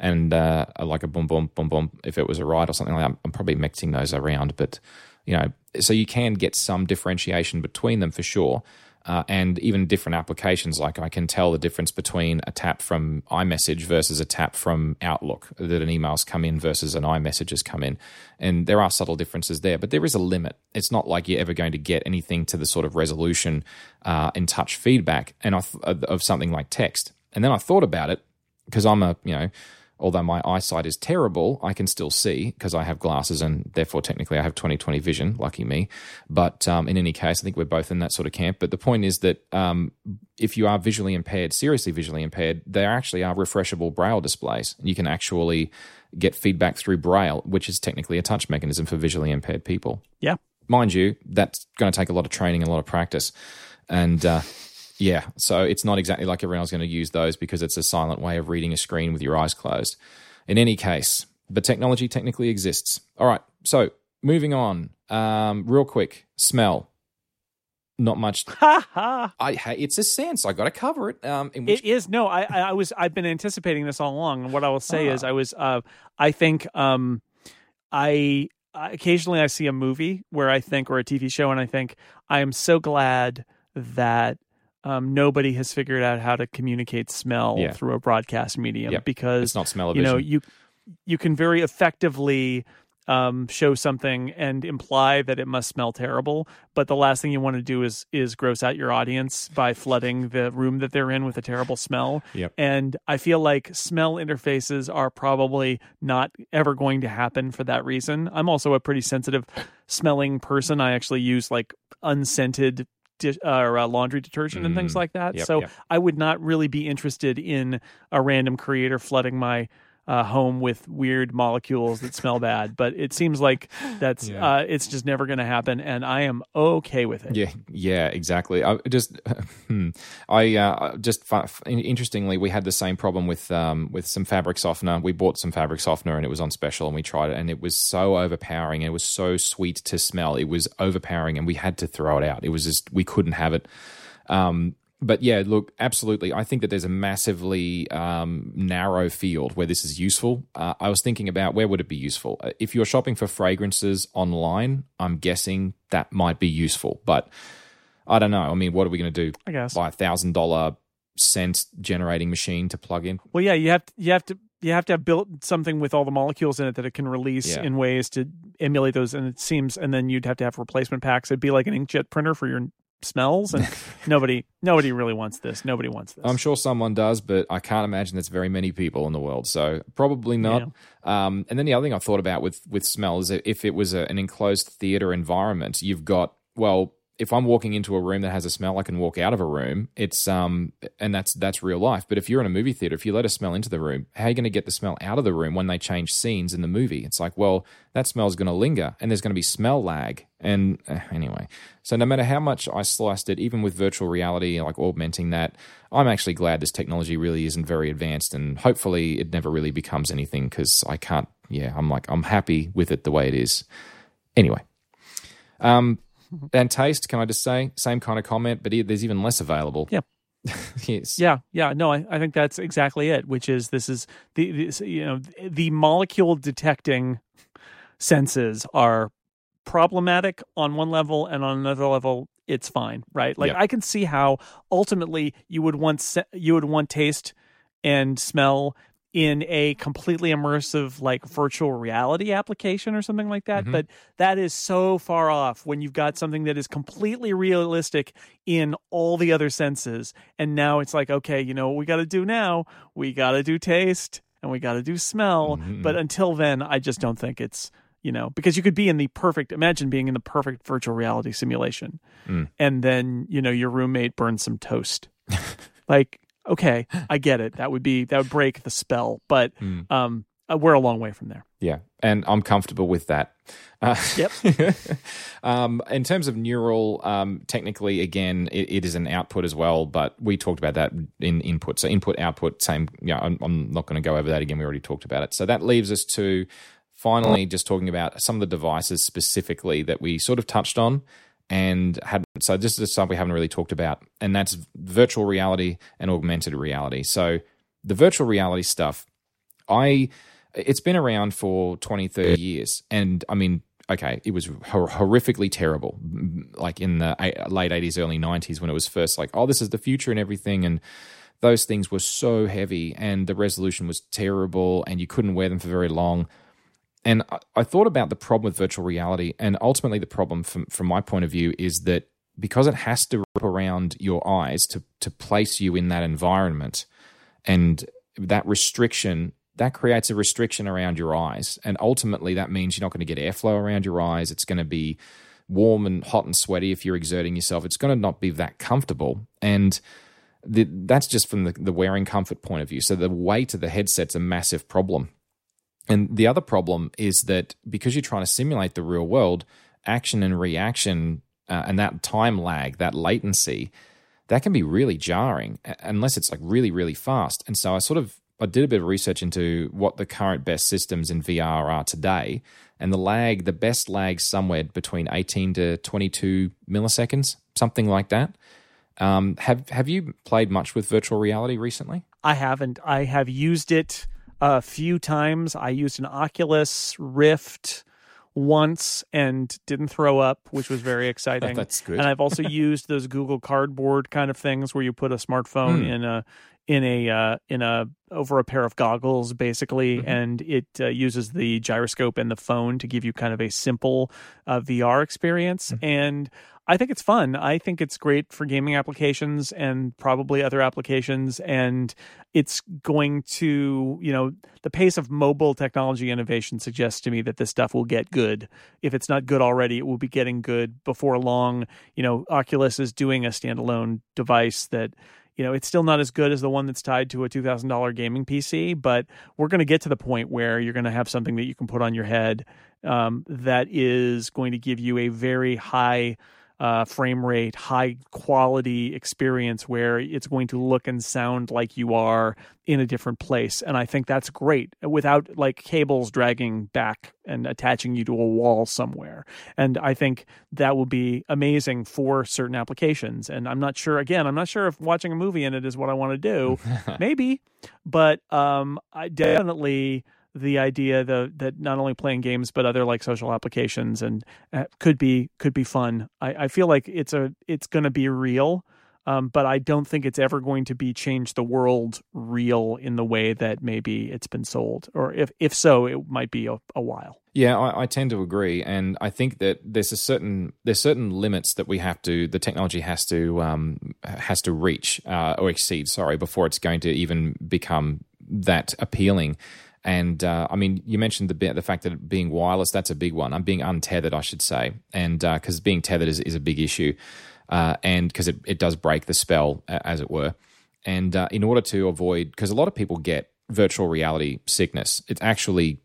[SPEAKER 1] and uh, like a boom, boom, boom, boom. If it was a right or something like that, I'm probably mixing those around. But you know, so you can get some differentiation between them for sure. Uh, and even different applications, like I can tell the difference between a tap from iMessage versus a tap from Outlook, that an email's come in versus an iMessage has come in. And there are subtle differences there, but there is a limit. It's not like you're ever going to get anything to the sort of resolution uh, and touch feedback and of something like text. And then I thought about it because I'm a, you know, although my eyesight is terrible, I can still see because I have glasses and therefore technically I have 20/20 vision. Lucky me. But um, in any case, I think we're both in that sort of camp. But the point is that um, if you are visually impaired, seriously visually impaired, there actually are refreshable braille displays. You can actually get feedback through braille, which is technically a touch mechanism for visually impaired people.
[SPEAKER 2] Yeah.
[SPEAKER 1] Mind you, that's going to take a lot of training and a lot of practice. And uh, yeah, so it's not exactly like everyone's going to use those because it's a silent way of reading a screen with your eyes closed. In any case, but technology technically exists. All right, so moving on, um, real quick, smell. Not much. I it's a sense. I got to cover it. Um,
[SPEAKER 2] which- it is no. I I was I've been anticipating this all along, and what I will say is I was uh I think um I occasionally I see a movie where I think or a TV show and I think I am so glad that um, nobody has figured out how to communicate smell yeah. through a broadcast medium
[SPEAKER 1] yep.
[SPEAKER 2] because
[SPEAKER 1] it's not smell
[SPEAKER 2] you know you you can very effectively um, show something and imply that it must smell terrible but the last thing you want to do is is gross out your audience by flooding the room that they're in with a terrible smell
[SPEAKER 1] yep.
[SPEAKER 2] and i feel like smell interfaces are probably not ever going to happen for that reason i'm also a pretty sensitive smelling person i actually use like unscented di- or uh, laundry detergent and things mm. like that.
[SPEAKER 1] Yep,
[SPEAKER 2] so
[SPEAKER 1] yep.
[SPEAKER 2] I would not really be interested in a random creator flooding my uh, home with weird molecules that smell bad. But it seems like that's yeah. uh, it's just never going to happen, and I am okay with it.
[SPEAKER 1] Yeah, yeah, exactly. I just, hmm, I uh, just interestingly, we had the same problem with um, with some fabric softener. We bought some fabric softener, and it was on special, and we tried it, and it was so overpowering. And it was so sweet to smell. It was overpowering, and we had to throw it out. It was just we couldn't have it. Um, but yeah, look, absolutely. I think that there's a massively um, narrow field where this is useful. Uh, I was thinking about where would it be useful? Uh, if you're shopping for fragrances online, I'm guessing that might be useful. But I don't know. I mean, what are we going to do?
[SPEAKER 2] I guess
[SPEAKER 1] buy a thousand dollar scent generating machine to plug in.
[SPEAKER 2] Well, yeah, you have to, you have to you have to have built something with all the molecules in it that it can release
[SPEAKER 1] yeah.
[SPEAKER 2] in ways to emulate those. And it seems, and then you'd have to have replacement packs. It'd be like an inkjet printer for your smells and nobody nobody really wants this. Nobody wants this.
[SPEAKER 1] I'm sure someone does but i can't imagine there's very many people in the world so probably not. Yeah. um, and then the other thing i thought about with with smell is if it was a, an enclosed theater environment you've got well if I'm walking into a room that has a smell, I can walk out of a room. It's um, and that's that's real life. But if you're in a movie theater, if you let a smell into the room, how are you going to get the smell out of the room when they change scenes in the movie? It's like, well, that smell's going to linger, and there's going to be smell lag. And uh, anyway, so no matter how much I sliced it, even with virtual reality, like augmenting that, I'm actually glad this technology really isn't very advanced, and hopefully it never really becomes anything because I can't. Yeah, I'm like I'm happy with it the way it is. Anyway. Um, and taste, can I just say, same kind of comment, but there's even less available.
[SPEAKER 2] Yeah.
[SPEAKER 1] yes.
[SPEAKER 2] Yeah, yeah. No, I, I think that's exactly it. Which is this is the this, you know the molecule detecting senses are problematic on one level, and on another level, it's fine, right? Like I can see how ultimately you would want you would want taste and smell in a completely immersive like virtual reality application or something like that mm-hmm. but that is so far off when you've got something that is completely realistic in all the other senses and now it's like okay you know what we got to do now we got to do taste and we got to do smell mm-hmm. but until then i just don't think it's you know because you could be in the perfect imagine being in the perfect virtual reality simulation
[SPEAKER 1] mm.
[SPEAKER 2] and then you know your roommate burns some toast like okay, I get it. That would be that would break the spell. But
[SPEAKER 1] mm.
[SPEAKER 2] um, uh, we're a long way from there.
[SPEAKER 1] Yeah, and I'm comfortable with that.
[SPEAKER 2] Uh, yep.
[SPEAKER 1] um, in terms of neural, um, technically, again, it, it is an output as well, but we talked about that in input. So input, output, same. Yeah, I'm, I'm not going to go over that again. We already talked about it. So that leaves us to finally just talking about some of the devices specifically that we sort of touched on and had so this is stuff we haven't really talked about and that's virtual reality and augmented reality. So the virtual reality stuff i it's been around for 20 30 years and i mean okay it was horrifically terrible like in the late 80s early 90s when it was first like oh this is the future and everything and those things were so heavy and the resolution was terrible and you couldn't wear them for very long and I, thought about the problem with virtual reality, and ultimately the problem from from my point of view is that because it has to wrap around your eyes to to place you in that environment, and that restriction that creates a restriction around your eyes, and ultimately that means you're not going to get airflow around your eyes. It's going to be warm and hot and sweaty if you're exerting yourself. It's going to not be that comfortable, and the, that's just from the, the wearing comfort point of view. So the weight of the headset's a massive problem. And the other problem is that because you're trying to simulate the real world, action and reaction uh, and that time lag, that latency, that can be really jarring unless it's like really, really fast. And so I sort of I did a bit of research into what the current best systems in VR are today, and the lag, the best lag, somewhere between 18 to 22 milliseconds, something like that. Um, have Have you played much with virtual reality recently?
[SPEAKER 2] I haven't. I have used it a few times. I used an Oculus Rift once and didn't throw up, which was very exciting.
[SPEAKER 1] That's good.
[SPEAKER 2] And I've also used those Google Cardboard kind of things where you put a smartphone hmm. in a in a uh, in a over a pair of goggles basically mm-hmm. and it uh, uses the gyroscope and the phone to give you kind of a simple uh, VR experience mm-hmm. and I think it's fun. I think it's great for gaming applications and probably other applications. And it's going to, you know, the pace of mobile technology innovation suggests to me that this stuff will get good. If it's not good already, it will be getting good before long. You know, Oculus is doing a standalone device that you know, it's still not as good as the one that's tied to a $2,000 gaming PC, but we're going to get to the point where you're going to have something that you can put on your head um, that is going to give you a very high uh, frame rate, high quality experience where it's going to look and sound like you are in a different place. And I think that's great without like cables dragging back and attaching you to a wall somewhere. And I think that will be amazing for certain applications. And I'm not sure, again, I'm not sure if watching a movie in it is what I want to do. Maybe, but um, I definitely the idea the, that not only playing games but other like social applications and uh, could be could be fun. I, I feel like it's a it's going to be real, um, but I don't think it's ever going to be change the world real in the way that maybe it's been sold. Or if if so, it might be a, a while.
[SPEAKER 1] Yeah, I, I, tend to agree, and I think that there's a certain there's certain limits that we have to the technology has to um, has to reach uh, or exceed. Sorry, before it's going to even become that appealing. And uh, I mean, you mentioned the the fact that being wireless that's a big one. I'm being untethered, I should say, and because uh, being tethered is, is a big issue, uh, and because it, it does break the spell, as it were. And uh, in order to avoid, because a lot of people get virtual reality sickness, it's actually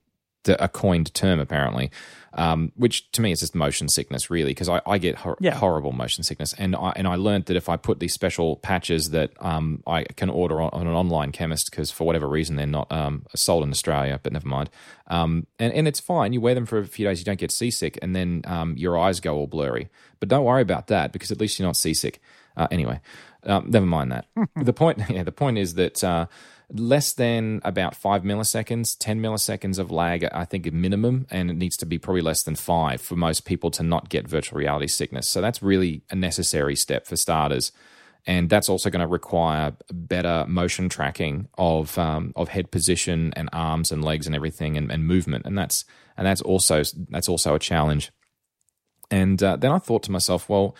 [SPEAKER 1] a coined term apparently um, which to me is just motion sickness, really, because I, I, get hor- yeah. horrible motion sickness, and I and I learned that if I put these special patches that um, I can order on, on an online chemist, because for whatever reason they're not um, sold in Australia, but never mind, um, and and it's fine. You wear them for a few days, you don't get seasick, and then um, your eyes go all blurry. But don't worry about that because at least you're not seasick. Uh, anyway, um, never mind that. the point, yeah, the point is that. Uh, less than about five milliseconds, 10 milliseconds of lag, I think, minimum, and it needs to be probably less than five for most people to not get virtual reality sickness. So that's really a necessary step for starters. And that's also going to require better motion tracking of um, of head position and arms and legs and everything and, and movement, and that's and that's also that's also a challenge. And uh, then I thought to myself, well,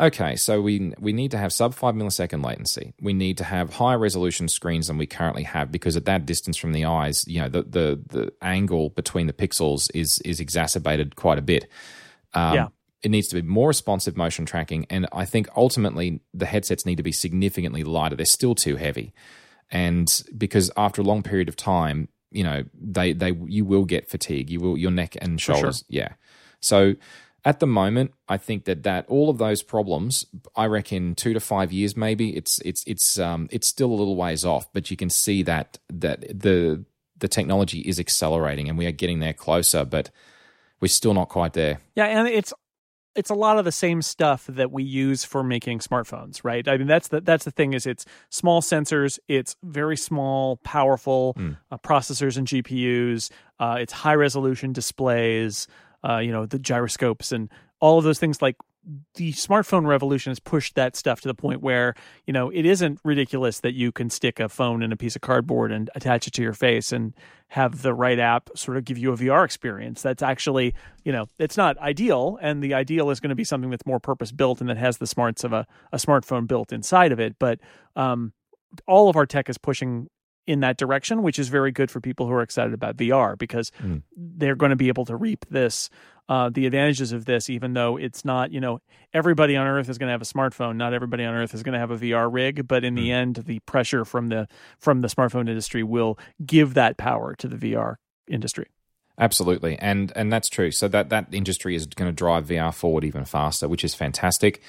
[SPEAKER 1] Okay, so we we need to have sub five millisecond latency. We need to have higher resolution screens than we currently have because at that distance from the eyes, you know, the the, the angle between the pixels is is exacerbated quite a bit.
[SPEAKER 2] Um, yeah.
[SPEAKER 1] It needs to be more responsive motion tracking, and I think ultimately the headsets need to be significantly lighter. They're still too heavy, and because after a long period of time, you know they they you will get fatigue. You will your neck and
[SPEAKER 2] sure.
[SPEAKER 1] shoulders. Yeah. So at the moment, I think that that all of those problems, I reckon two to five years, maybe it's it's it's um it's still a little ways off, but you can see that that the the technology is accelerating and we are getting there closer, but we're still not quite there.
[SPEAKER 2] Yeah, and it's it's a lot of the same stuff that we use for making smartphones, right? I mean, that's the that's the thing is it's small sensors, it's very small, powerful
[SPEAKER 1] Mm.
[SPEAKER 2] uh, processors and GPUs, uh, it's high resolution displays, uh, you know, the gyroscopes and all of those things. Like the smartphone revolution has pushed that stuff to the point where you know it isn't ridiculous that you can stick a phone in a piece of cardboard and attach it to your face and have the right app sort of give you a VR experience. That's actually, you know, it's not ideal, and the ideal is going to be something that's more purpose built and that has the smarts of a, a smartphone built inside of it. But um, all of our tech is pushing in that direction, which is very good for people who are excited about VR because
[SPEAKER 1] Mm.
[SPEAKER 2] they're going to be able to reap this. Uh, the advantages of this, even though it's not, you know, everybody on Earth is going to have a smartphone. Not everybody on Earth is going to have a VR rig, but in the end, the pressure from the from the smartphone industry will give that power to the VR industry.
[SPEAKER 1] Absolutely, and and that's true. So that that industry is going to drive VR forward even faster, which is fantastic.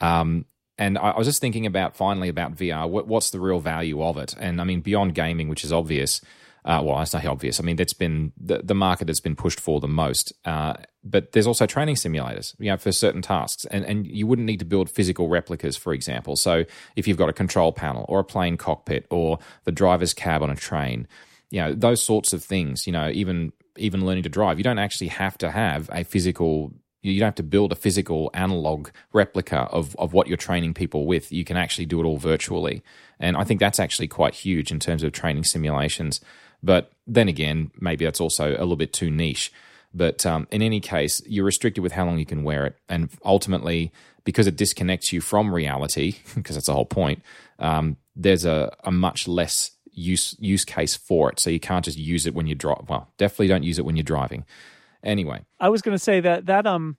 [SPEAKER 1] Um, and I, was just thinking about finally about VR. What, what's the real value of it? And I mean, beyond gaming, which is obvious. Uh, well, I say obvious. I mean, that's been the, the market that's been pushed for the most. Uh, but there's also training simulators, you know, for certain tasks, and and you wouldn't need to build physical replicas, for example. So if you've got a control panel or a plane cockpit or the driver's cab on a train, you know, those sorts of things. You know, even even learning to drive, you don't actually have to have a physical. You don't have to build a physical analog replica of, of what you're training people with. You can actually do it all virtually. And I think that's actually quite huge in terms of training simulations. But then again, maybe that's also a little bit too niche. But um, in any case, you're restricted with how long you can wear it. And ultimately, because it disconnects you from reality, because that's the whole point, um, there's a, a much less use use case for it. So you can't just use it when you drive. Well, definitely don't use it when you're driving. Anyway,
[SPEAKER 2] I was going to say that that um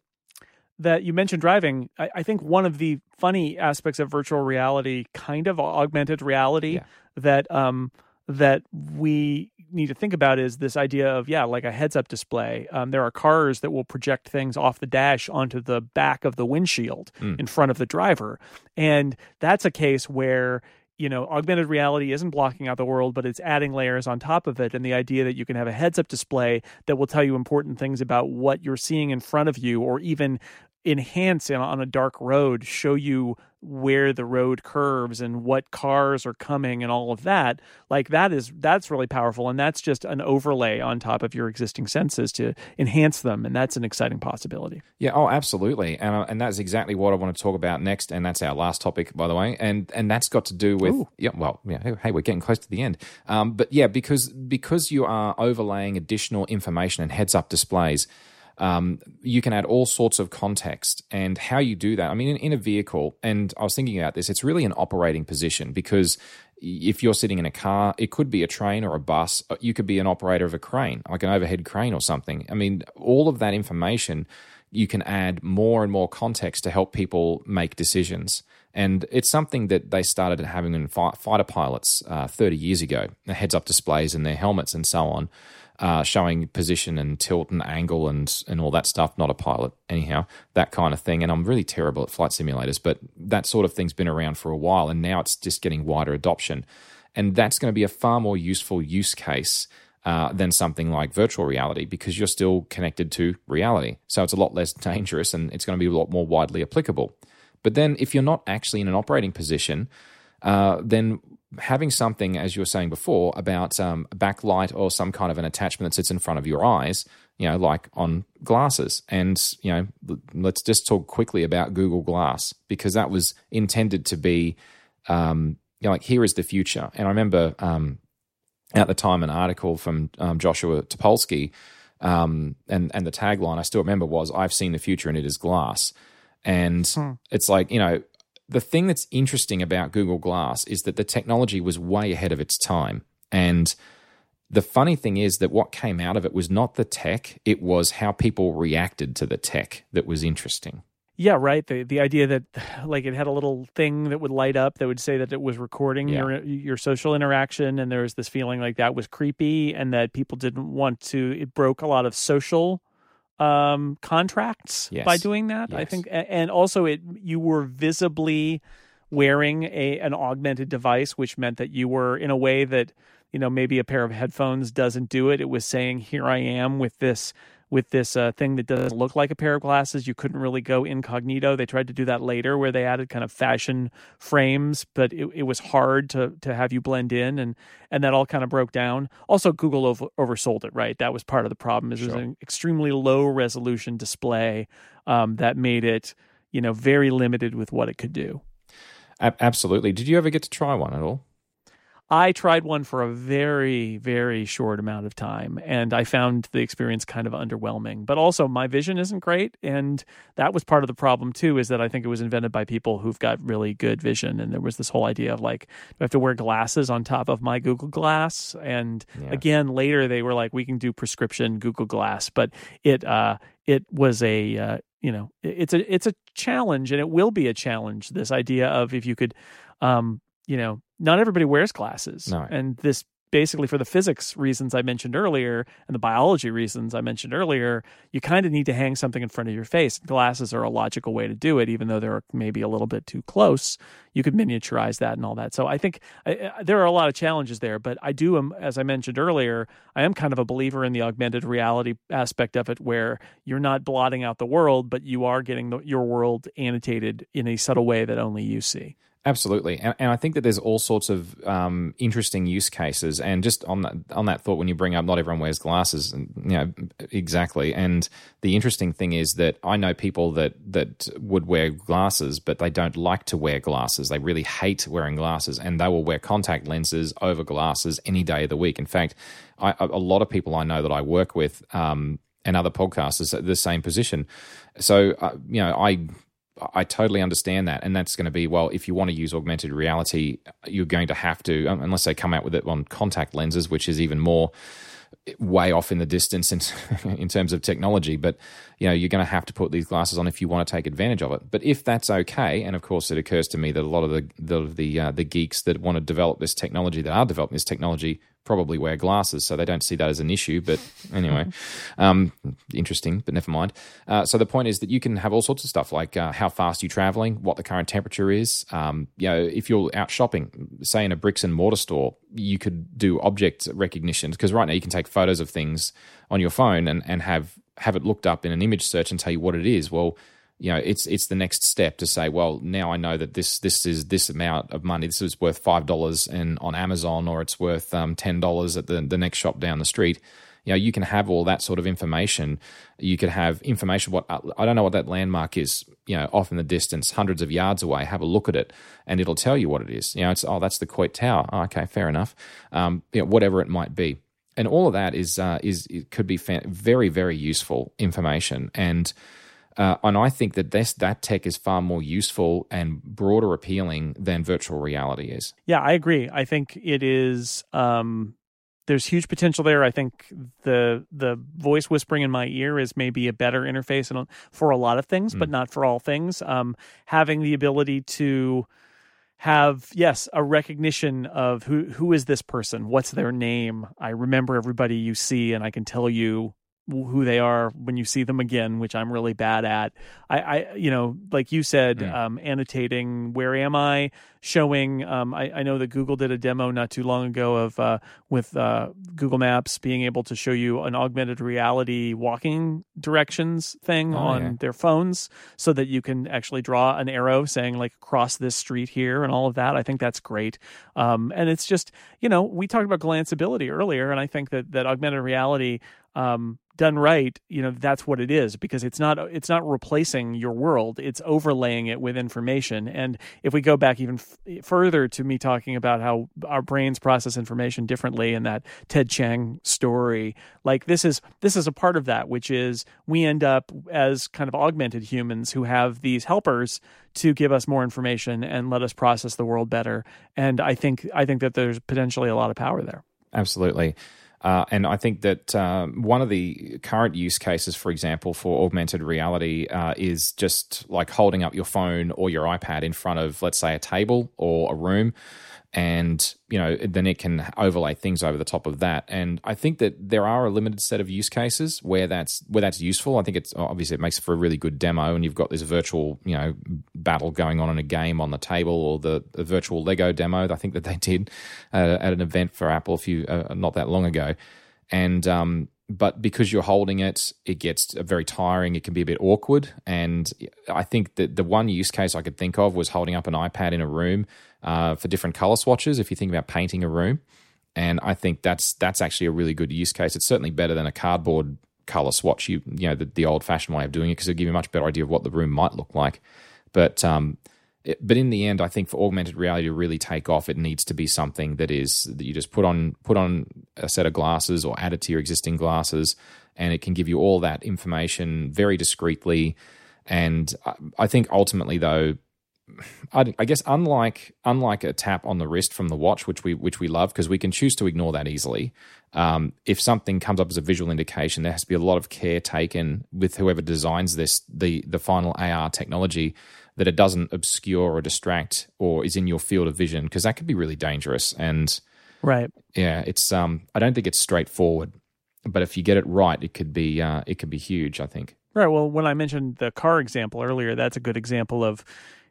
[SPEAKER 2] that you mentioned driving. I, I think one of the funny aspects of virtual reality, kind of augmented reality,
[SPEAKER 1] Yeah.
[SPEAKER 2] that um that we need to think about is this idea of yeah, like a heads-up display. Um, there are cars that will project things off the dash onto the back of the windshield
[SPEAKER 1] Mm.
[SPEAKER 2] in front of the driver, and that's a case where you know, augmented reality isn't blocking out the world, but it's adding layers on top of it. And the idea that you can have a heads up display that will tell you important things about what you're seeing in front of you, or even enhance in, on a dark road, show you where the road curves and what cars are coming and all of that. Like that is that's really powerful. And that's just an overlay on top of your existing senses to enhance them. And that's an exciting possibility.
[SPEAKER 1] Yeah, oh, absolutely, and uh, and that's exactly what I want to talk about next, and that's our last topic, by the way, and and that's got to do with
[SPEAKER 2] Ooh.
[SPEAKER 1] yeah, well, yeah, hey, hey, we're getting close to the end, um, but yeah, because because you are overlaying additional information and heads up displays. Um, you can add all sorts of context and how you do that. I mean, in, in a vehicle, and I was thinking about this, it's really an operating position because if you're sitting in a car, it could be a train or a bus. uh, You could be an operator of a crane, like an overhead crane or something. I mean, all of that information, you can add more and more context to help people make decisions. And it's something that they started having in fi- fighter pilots uh, 30 years ago, the heads up displays in their helmets and so on, uh, showing position and tilt and angle and, and all that stuff. Not a pilot, anyhow, that kind of thing. And I'm really terrible at flight simulators, but that sort of thing's been around for a while. And now it's just getting wider adoption. And that's going to be a far more useful use case uh, than something like virtual reality because you're still connected to reality. So it's a lot less dangerous and it's going to be a lot more widely applicable. But then if you're not actually in an operating position, uh, then having something, as you were saying before, about um, a backlight or some kind of an attachment that sits in front of your eyes, you know, like on glasses. And, you know, let's just talk quickly about Google Glass because that was intended to be, um, you know, like here is the future. And I remember um, at the time an article from um, Joshua Topolsky, um, and and the tagline I still remember was "I've seen the future and it is glass," and
[SPEAKER 2] Hmm.
[SPEAKER 1] it's like you know the thing that's interesting about Google Glass is that the technology was way ahead of its time, and the funny thing is that what came out of it was not the tech; it was how people reacted to the tech that was interesting.
[SPEAKER 2] Yeah, right. The the idea that like it had a little thing that would light up that would say that it was recording
[SPEAKER 1] Yeah.
[SPEAKER 2] your your social interaction and there was this feeling like that was creepy and that people didn't want to it broke a lot of social um contracts
[SPEAKER 1] Yes.
[SPEAKER 2] by doing that. I think and also it you were visibly wearing a an augmented device which meant that you were in a way that you know maybe a pair of headphones doesn't do it. It was saying here I am with this with this uh, thing that doesn't look like a pair of glasses. You couldn't really go incognito. They tried to do that later, where they added kind of fashion frames, but it, it was hard to to have you blend in, and and that all kind of broke down. Also, Google over, oversold it. Right, that was part of the problem. Is it was an extremely low resolution display um, that made it you know very limited with what it could do.
[SPEAKER 1] Absolutely. Did you ever get to try one at all?
[SPEAKER 2] I tried one for a very, very short amount of time, and I found the experience kind of underwhelming. But also, my vision isn't great, and that was part of the problem too. Is that I think it was invented by people who've got really good vision, and there was this whole idea of like, do I have to wear glasses on top of my Google Glass? And
[SPEAKER 1] Yeah.
[SPEAKER 2] again, later they were like, we can do prescription Google Glass, but it uh, it was a uh, you know, it's a it's a challenge, and it will be a challenge. This idea of if you could, um, you know, not everybody wears glasses,
[SPEAKER 1] No.
[SPEAKER 2] and this basically for the physics reasons I mentioned earlier and the biology reasons I mentioned earlier, you kind of need to hang something in front of your face. Glasses are a logical way to do it, even though they're maybe a little bit too close. You could miniaturize that and all that. So I think I, I- there are a lot of challenges there, but I do, as I mentioned earlier, I am kind of a believer in the augmented reality aspect of it, where you're not blotting out the world, but you are getting the, your world annotated in a subtle way that only you see.
[SPEAKER 1] Absolutely, and, and I think that there's all sorts of um, interesting use cases. And just on that on that thought, when you bring up not everyone wears glasses, and you know exactly. And the interesting thing is that I know people that that would wear glasses, but they don't like to wear glasses. They really hate wearing glasses, and they will wear contact lenses over glasses any day of the week. In fact, I, a lot of people I know that I work with. Um, and other podcasters at the same position. So, uh, you know, I I totally understand that, and that's going to be well. If you want to use augmented reality, you're going to have to, unless they come out with it on contact lenses, which is even more way off in the distance in, in terms of technology. But you know, you're going to have to put these glasses on if you want to take advantage of it. But if that's okay, and of course, it occurs to me that a lot of the the the, uh, the geeks that want to develop this technology, that are developing this technology, probably wear glasses, so they don't see that as an issue. But anyway, um, interesting, but never mind. Uh, so the point is that you can have all sorts of stuff like uh, how fast you're traveling, what the current temperature is. Um, you know, if you're out shopping, say in a bricks and mortar store, you could do object recognition because right now you can take photos of things on your phone and, and have have it looked up in an image search and tell you what it is. Well, you know, it's it's the next step to say, well, now I know that this this is this amount of money. This is worth five dollars and on Amazon, or it's worth um, ten dollars at the the next shop down the street. You know, you can have all that sort of information. You could have information. What I don't know what that landmark is. You know, off in the distance, hundreds of yards away. Have a look at it, and it'll tell you what it is. You know, it's oh, that's the Coit Tower. Oh, okay, fair enough. Um, you know, whatever it might be and all of that is uh, is it could be very very useful information and uh, and I think that this that tech is far more useful and broader appealing than virtual reality is.
[SPEAKER 2] Yeah, I agree. I think it is. Um, there's huge potential there. I think the the voice whispering in my ear is maybe a better interface and for a lot of things, but not for all things. Um, having the ability to have yes a recognition of who who is this person what's their name i remember everybody you see and i can tell you who they are when you see them again which i'm really bad at i i you know like you said
[SPEAKER 1] Mm.
[SPEAKER 2] um annotating where am i showing um I, I know that google did a demo not too long ago of uh with uh google maps being able to show you an augmented reality walking directions thing
[SPEAKER 1] Oh,
[SPEAKER 2] on
[SPEAKER 1] yeah.
[SPEAKER 2] their phones so that you can actually draw an arrow saying like cross this street here and all of that i think that's great um and it's just you know we talked about glanceability earlier and i think that that augmented reality um done right you know that's what it is because it's not it's not replacing your world it's overlaying it with information. And if we go back even f- further to me talking about how our brains process information differently in that Ted Chiang story like this is this is a part of that which is we end up as kind of augmented humans who have these helpers to give us more information and let us process the world better. And i think i think that there's potentially a lot of power there.
[SPEAKER 1] Absolutely. Uh, and I think that um, one of the current use cases, for example, for augmented reality uh, is just like holding up your phone or your iPad in front of, let's say, a table or a room and you know then it can overlay things over the top of that. And i think that there are a limited set of use cases where that's where that's useful. I think it's obviously it makes for a really good demo and you've got this virtual you know battle going on in a game on the table or the, the virtual lego demo i think that they did uh, at an event for apple a few uh, not that long ago. And um, but because you're holding it, it gets very tiring. It can be a bit awkward. And I think that the one use case I could think of was holding up an iPad in a room uh, for different color swatches. If you think about painting a room, and I think that's that's actually a really good use case. It's certainly better than a cardboard color swatch. You you know the, the old fashioned way of doing it because it'll give you a much better idea of what the room might look like. But um, but in the end, I think for augmented reality to really take off, it needs to be something that is that you just put on put on a set of glasses or add it to your existing glasses, and it can give you all that information very discreetly. And I think ultimately, though, I, I guess unlike unlike a tap on the wrist from the watch, which we which we love because we can choose to ignore that easily. Um, if something comes up as a visual indication, there has to be a lot of care taken with whoever designs this the the final AR technology that it doesn't obscure or distract or is in your field of vision because that could be really dangerous. And
[SPEAKER 2] right,
[SPEAKER 1] yeah, it's um, I don't think it's straightforward, but if you get it right, it could be uh, it could be huge. I think.
[SPEAKER 2] Right. Well, when I mentioned the car example earlier, that's a good example of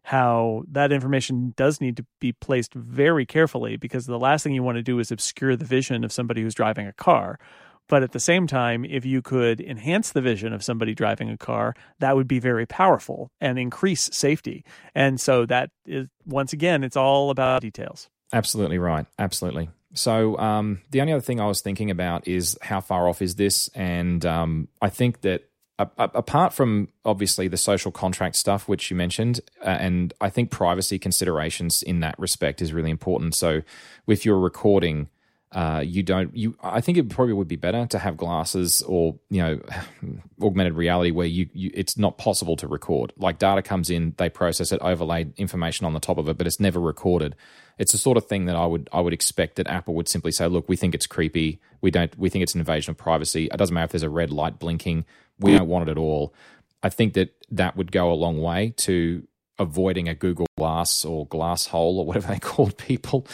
[SPEAKER 2] how that information does need to be placed very carefully because the last thing you want to do is obscure the vision of somebody who's driving a car. But at the same time, if you could enhance the vision of somebody driving a car, that would be very powerful and increase safety. And so that is, once again, it's all about details.
[SPEAKER 1] Absolutely right. Absolutely. So um, the only other thing I was thinking about is how far off is this? And um, I think that apart from obviously the social contract stuff which you mentioned uh, and i think privacy considerations in that respect is really important so with your recording uh, you don't you i think it probably would be better to have glasses or you know augmented reality where you, you it's not possible to record. Like data comes in they process it overlay information on the top of it but it's never recorded. It's the sort of thing that i would i would expect that apple would simply say look we think it's creepy. We don't we think it's an invasion of privacy. It doesn't matter if there's a red light blinking. We don't want it at all. I think that that would go a long way to avoiding a google glass or glass hole or whatever they called people.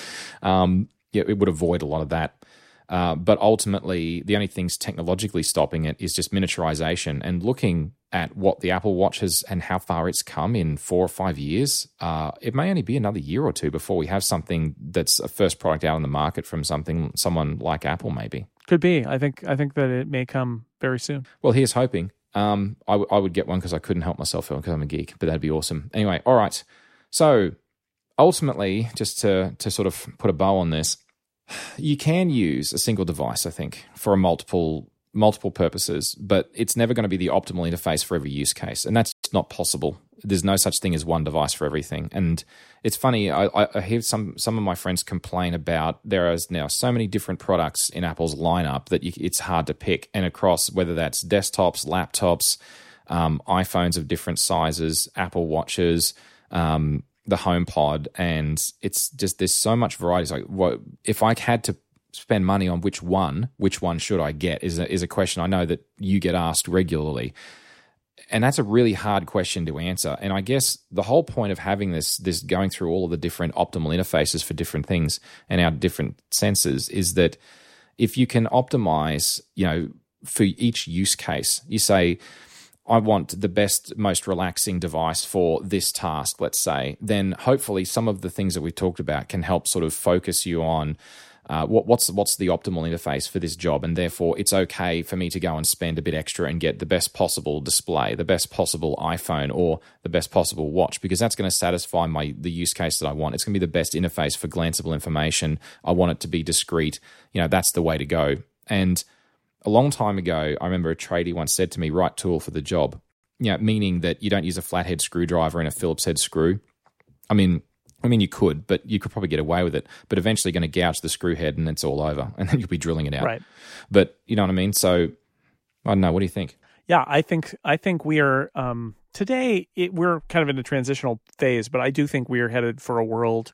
[SPEAKER 1] Um, yeah, it would avoid a lot of that. Uh, but ultimately, the only things technologically stopping it is just miniaturization and looking at what the Apple Watch has and how far it's come in four or five years. Uh, it may only be another year or two before we have something that's a first product out on the market from something someone like Apple, maybe.
[SPEAKER 2] Could be. I think. I think that it may come very soon.
[SPEAKER 1] Well, here's hoping. Um, I, w- I would get one because I couldn't help myself because I'm a geek, but that'd be awesome. Anyway, all right. So ultimately, just to to sort of put a bow on this you can use a single device, I think, for a multiple multiple purposes, but it's never going to be the optimal interface for every use case, and that's not possible. There's no such thing as one device for everything. And it's funny, I, I hear some some of my friends complain about there is now so many different products in Apple's lineup that you, it's hard to pick, and across whether that's desktops, laptops, um, iPhones of different sizes, Apple watches. Um, the home pod and it's just there's so much variety. It's like, what if I had to spend money on which one, which one should I get? Is a, is a question I know that you get asked regularly, and that's a really hard question to answer. And I guess the whole point of having this this going through all of the different optimal interfaces for different things and our different senses is that if you can optimize, you know, for each use case, you say I want the best, most relaxing device for this task, let's say, then hopefully some of the things that we've talked about can help sort of focus you on uh, what, what's what's the optimal interface for this job, and therefore it's okay for me to go and spend a bit extra and get the best possible display, the best possible iPhone, or the best possible watch, because that's going to satisfy my the use case that I want. It's going to be the best interface for glanceable information. I want it to be discreet. You know, that's the way to go. And a long time ago, I remember a tradie once said to me, right tool for the job. You know, meaning that you don't use a flathead screwdriver and a Phillips head screw. I mean, I mean, you could, but you could probably get away with it. But eventually, you're going to gouge the screw head, and it's all over, and then you'll be drilling it out.
[SPEAKER 2] Right.
[SPEAKER 1] But you know what I mean. So I don't know. What do you think?
[SPEAKER 2] Yeah, I think I think we are um, today. It, we're kind of in a transitional phase, but I do think we are headed for a world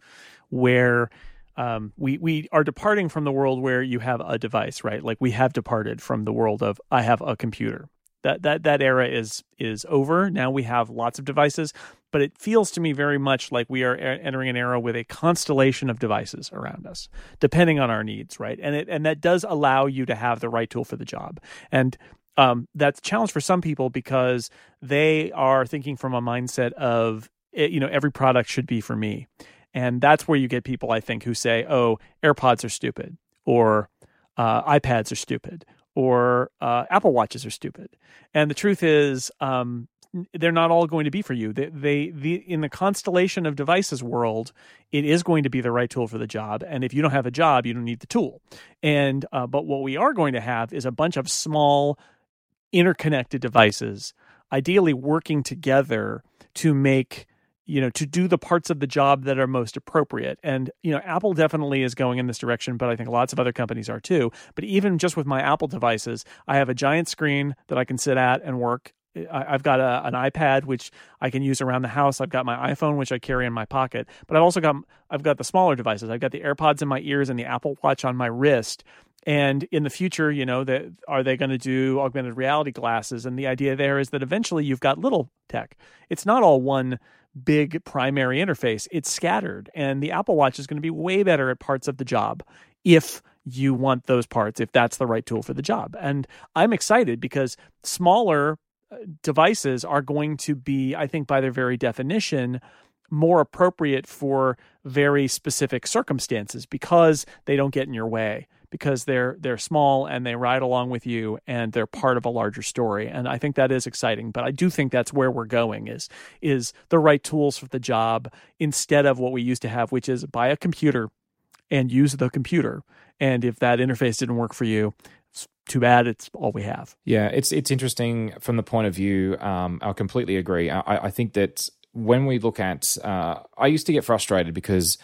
[SPEAKER 2] where um, we we are departing from the world where you have a device, right? Like we have departed from the world of I have a computer. That that that era is is over. Now we have lots of devices, but it feels to me very much like we are entering an era with a constellation of devices around us, depending on our needs, right? And it and that does allow you to have the right tool for the job. And um, that's a challenge for some people because they are thinking from a mindset of eh, you know every product should be for me and that's where you get people, I think, who say, oh, AirPods are stupid, or uh, iPads are stupid, or uh, Apple Watches are stupid. And the truth is, um, they're not all going to be for you. They, they, the, in the constellation of devices world, it is going to be the right tool for the job. And if you don't have a job, you don't need the tool. And uh, but what we are going to have is a bunch of small, interconnected devices, ideally working together to make you know to do the parts of the job that are most appropriate and you know apple definitely is going in this direction but i think lots of other companies are too but even just with my apple devices i have a giant screen that i can sit at and work I've got a, an iPad which I can use around the house. I've got my iPhone which I carry in my pocket, but I've also got I've got the smaller devices. I've got the AirPods in my ears and the Apple Watch on my wrist. And in the future, you know, that are they going to do augmented reality glasses? And the idea there is that eventually you've got little tech. It's not all one big primary interface. It's scattered, and the Apple Watch is going to be way better at parts of the job if you want those parts, if that's the right tool for the job. And I'm excited because smaller uh, devices are going to be, I think, by their very definition, more appropriate for very specific circumstances because they don't get in your way because they're they're small and they ride along with you and they're part of a larger story. And I think that is exciting but I do think that's where we're going is is the right tools for the job instead of what we used to have which is buy a computer and use the computer. And if that interface didn't work for you it's too bad it's all we have.
[SPEAKER 1] Yeah it's it's interesting from the point of view um, I completely agree. I, I think that when we look at uh, I used to get frustrated because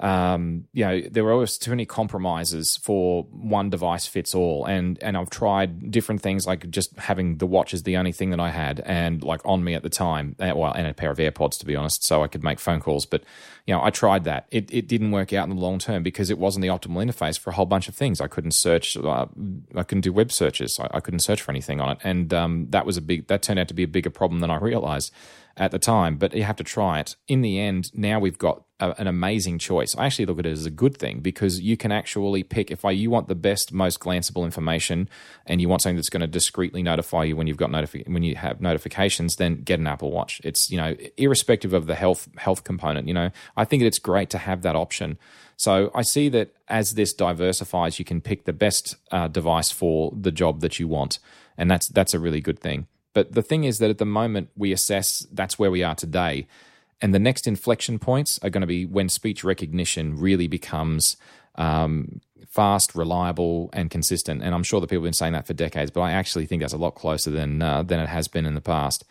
[SPEAKER 1] um, you know, there were always too many compromises for one device fits all. And and I've tried different things like just having the watch as the only thing that I had and like on me at the time. Uh, well, and a pair of AirPods to be honest, so I could make phone calls. But you know, I tried that. It it didn't work out in the long term because it wasn't the optimal interface for a whole bunch of things. I couldn't search. Uh, I couldn't do web searches. I, I, couldn't search for anything on it, and um, that was a big. That turned out to be a bigger problem than I realized at the time, but you have to try it. In the end, now we've got a, an amazing choice. I actually look at it as a good thing because you can actually pick if I, you want the best, most glanceable information, and you want something that's going to discreetly notify you when you've got notifi- when you have notifications, then get an Apple Watch. It's you know irrespective of the health health component. You know, I think it's great to have that option. So I see that as this diversifies, you can pick the best uh, device for the job that you want, and that's that's a really good thing. But the thing is that at the moment we assess that's where we are today. And the next inflection points are going to be when speech recognition really becomes um, fast, reliable, and consistent. And I'm sure that people have been saying that for decades, but I actually think that's a lot closer than uh, than it has been in the past.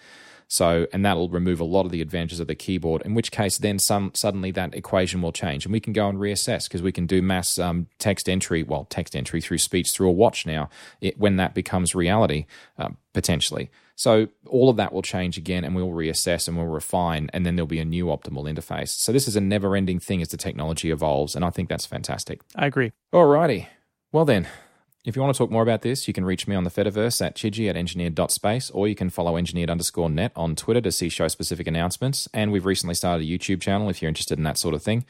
[SPEAKER 1] So, and that'll remove a lot of the advantages of the keyboard. In which case, then some suddenly that equation will change, and we can go and reassess because we can do mass um, text entry, well, text entry through speech through a watch now. It, when that becomes reality, uh, potentially. So all of that will change again and we'll reassess and we'll refine and then there'll be a new optimal interface. So this is a never ending thing as the technology evolves. And I think that's fantastic.
[SPEAKER 2] I agree.
[SPEAKER 1] Alrighty. Well then, if you want to talk more about this, you can reach me on the Fediverse at chidgey at engineered.space, or you can follow engineered underscore net on Twitter to see show specific announcements. And we've recently started a YouTube channel if you're interested in that sort of thing.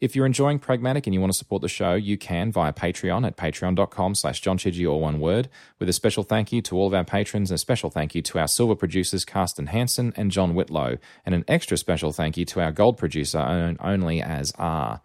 [SPEAKER 1] If you're enjoying Pragmatic and you want to support the show, you can via Patreon at patreon.com slash John Chidgey, all one word, with a special thank you to all of our patrons and a special thank you to our silver producers, Carsten Hansen and John Whitlow, and an extra special thank you to our gold producer, only as R.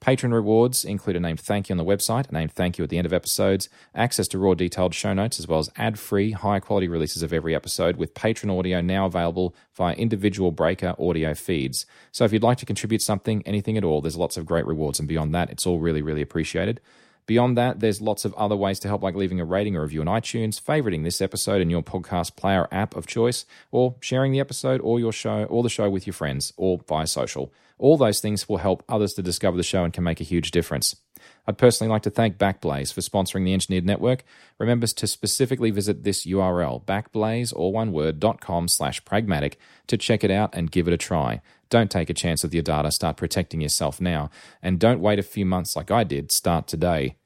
[SPEAKER 1] Patron rewards include a named thank you on the website, a named thank you at the end of episodes, access to raw detailed show notes, as well as ad free, high quality releases of every episode, with patron audio now available via individual breaker audio feeds. So if you'd like to contribute something, anything at all, there's lots of great rewards. And beyond that, it's all really, really appreciated. Beyond that, there's lots of other ways to help, like leaving a rating or review on iTunes, favoriting this episode in your podcast player app of choice, or sharing the episode or your show or the show with your friends, or via social. All those things will help others to discover the show and can make a huge difference. I'd personally like to thank Backblaze for sponsoring the Engineered Network. Remember to specifically visit this URL, backblaze, all one word, dot com slash pragmatic to check it out and give it a try Don't take a chance with your data. Start protecting yourself now. And don't wait a few months like I did. Start today.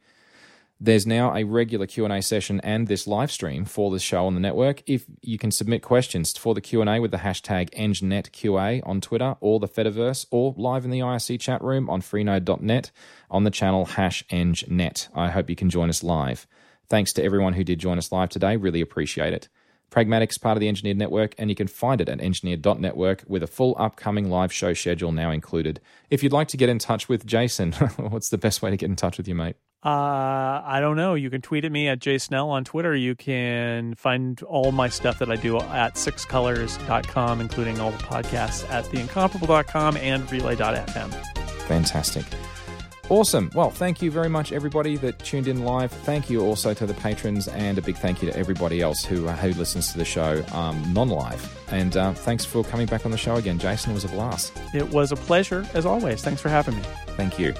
[SPEAKER 1] There's now a regular Q&A session and this live stream for the show on the network. If you can submit questions for the Q&A with the hashtag EngNetQA on Twitter or the Fediverse or live in the IRC chat room on freenode.net on the channel hash EngNet. I hope you can join us live. Thanks to everyone who did join us live today. Really appreciate it. Pragmatic's part of the Engineered Network, and you can find it at engineered.network with a full upcoming live show schedule now included. If you'd like to get in touch with Jason, what's the best way to get in touch with you, mate?
[SPEAKER 2] Uh, I don't know. You can tweet at me at jsnell on Twitter. You can find all my stuff that I do at sixcolors.com, including all the podcasts at theincomparable.com and relay.fm.
[SPEAKER 1] Fantastic. Awesome. Well, thank you very much, everybody that tuned in live. Thank you also to the patrons, and a big thank you to everybody else who uh, who listens to the show um, non-live. And uh, thanks for coming back on the show again, Jason. It was a blast.
[SPEAKER 2] It was a pleasure, as always. Thanks for having me.
[SPEAKER 1] Thank you.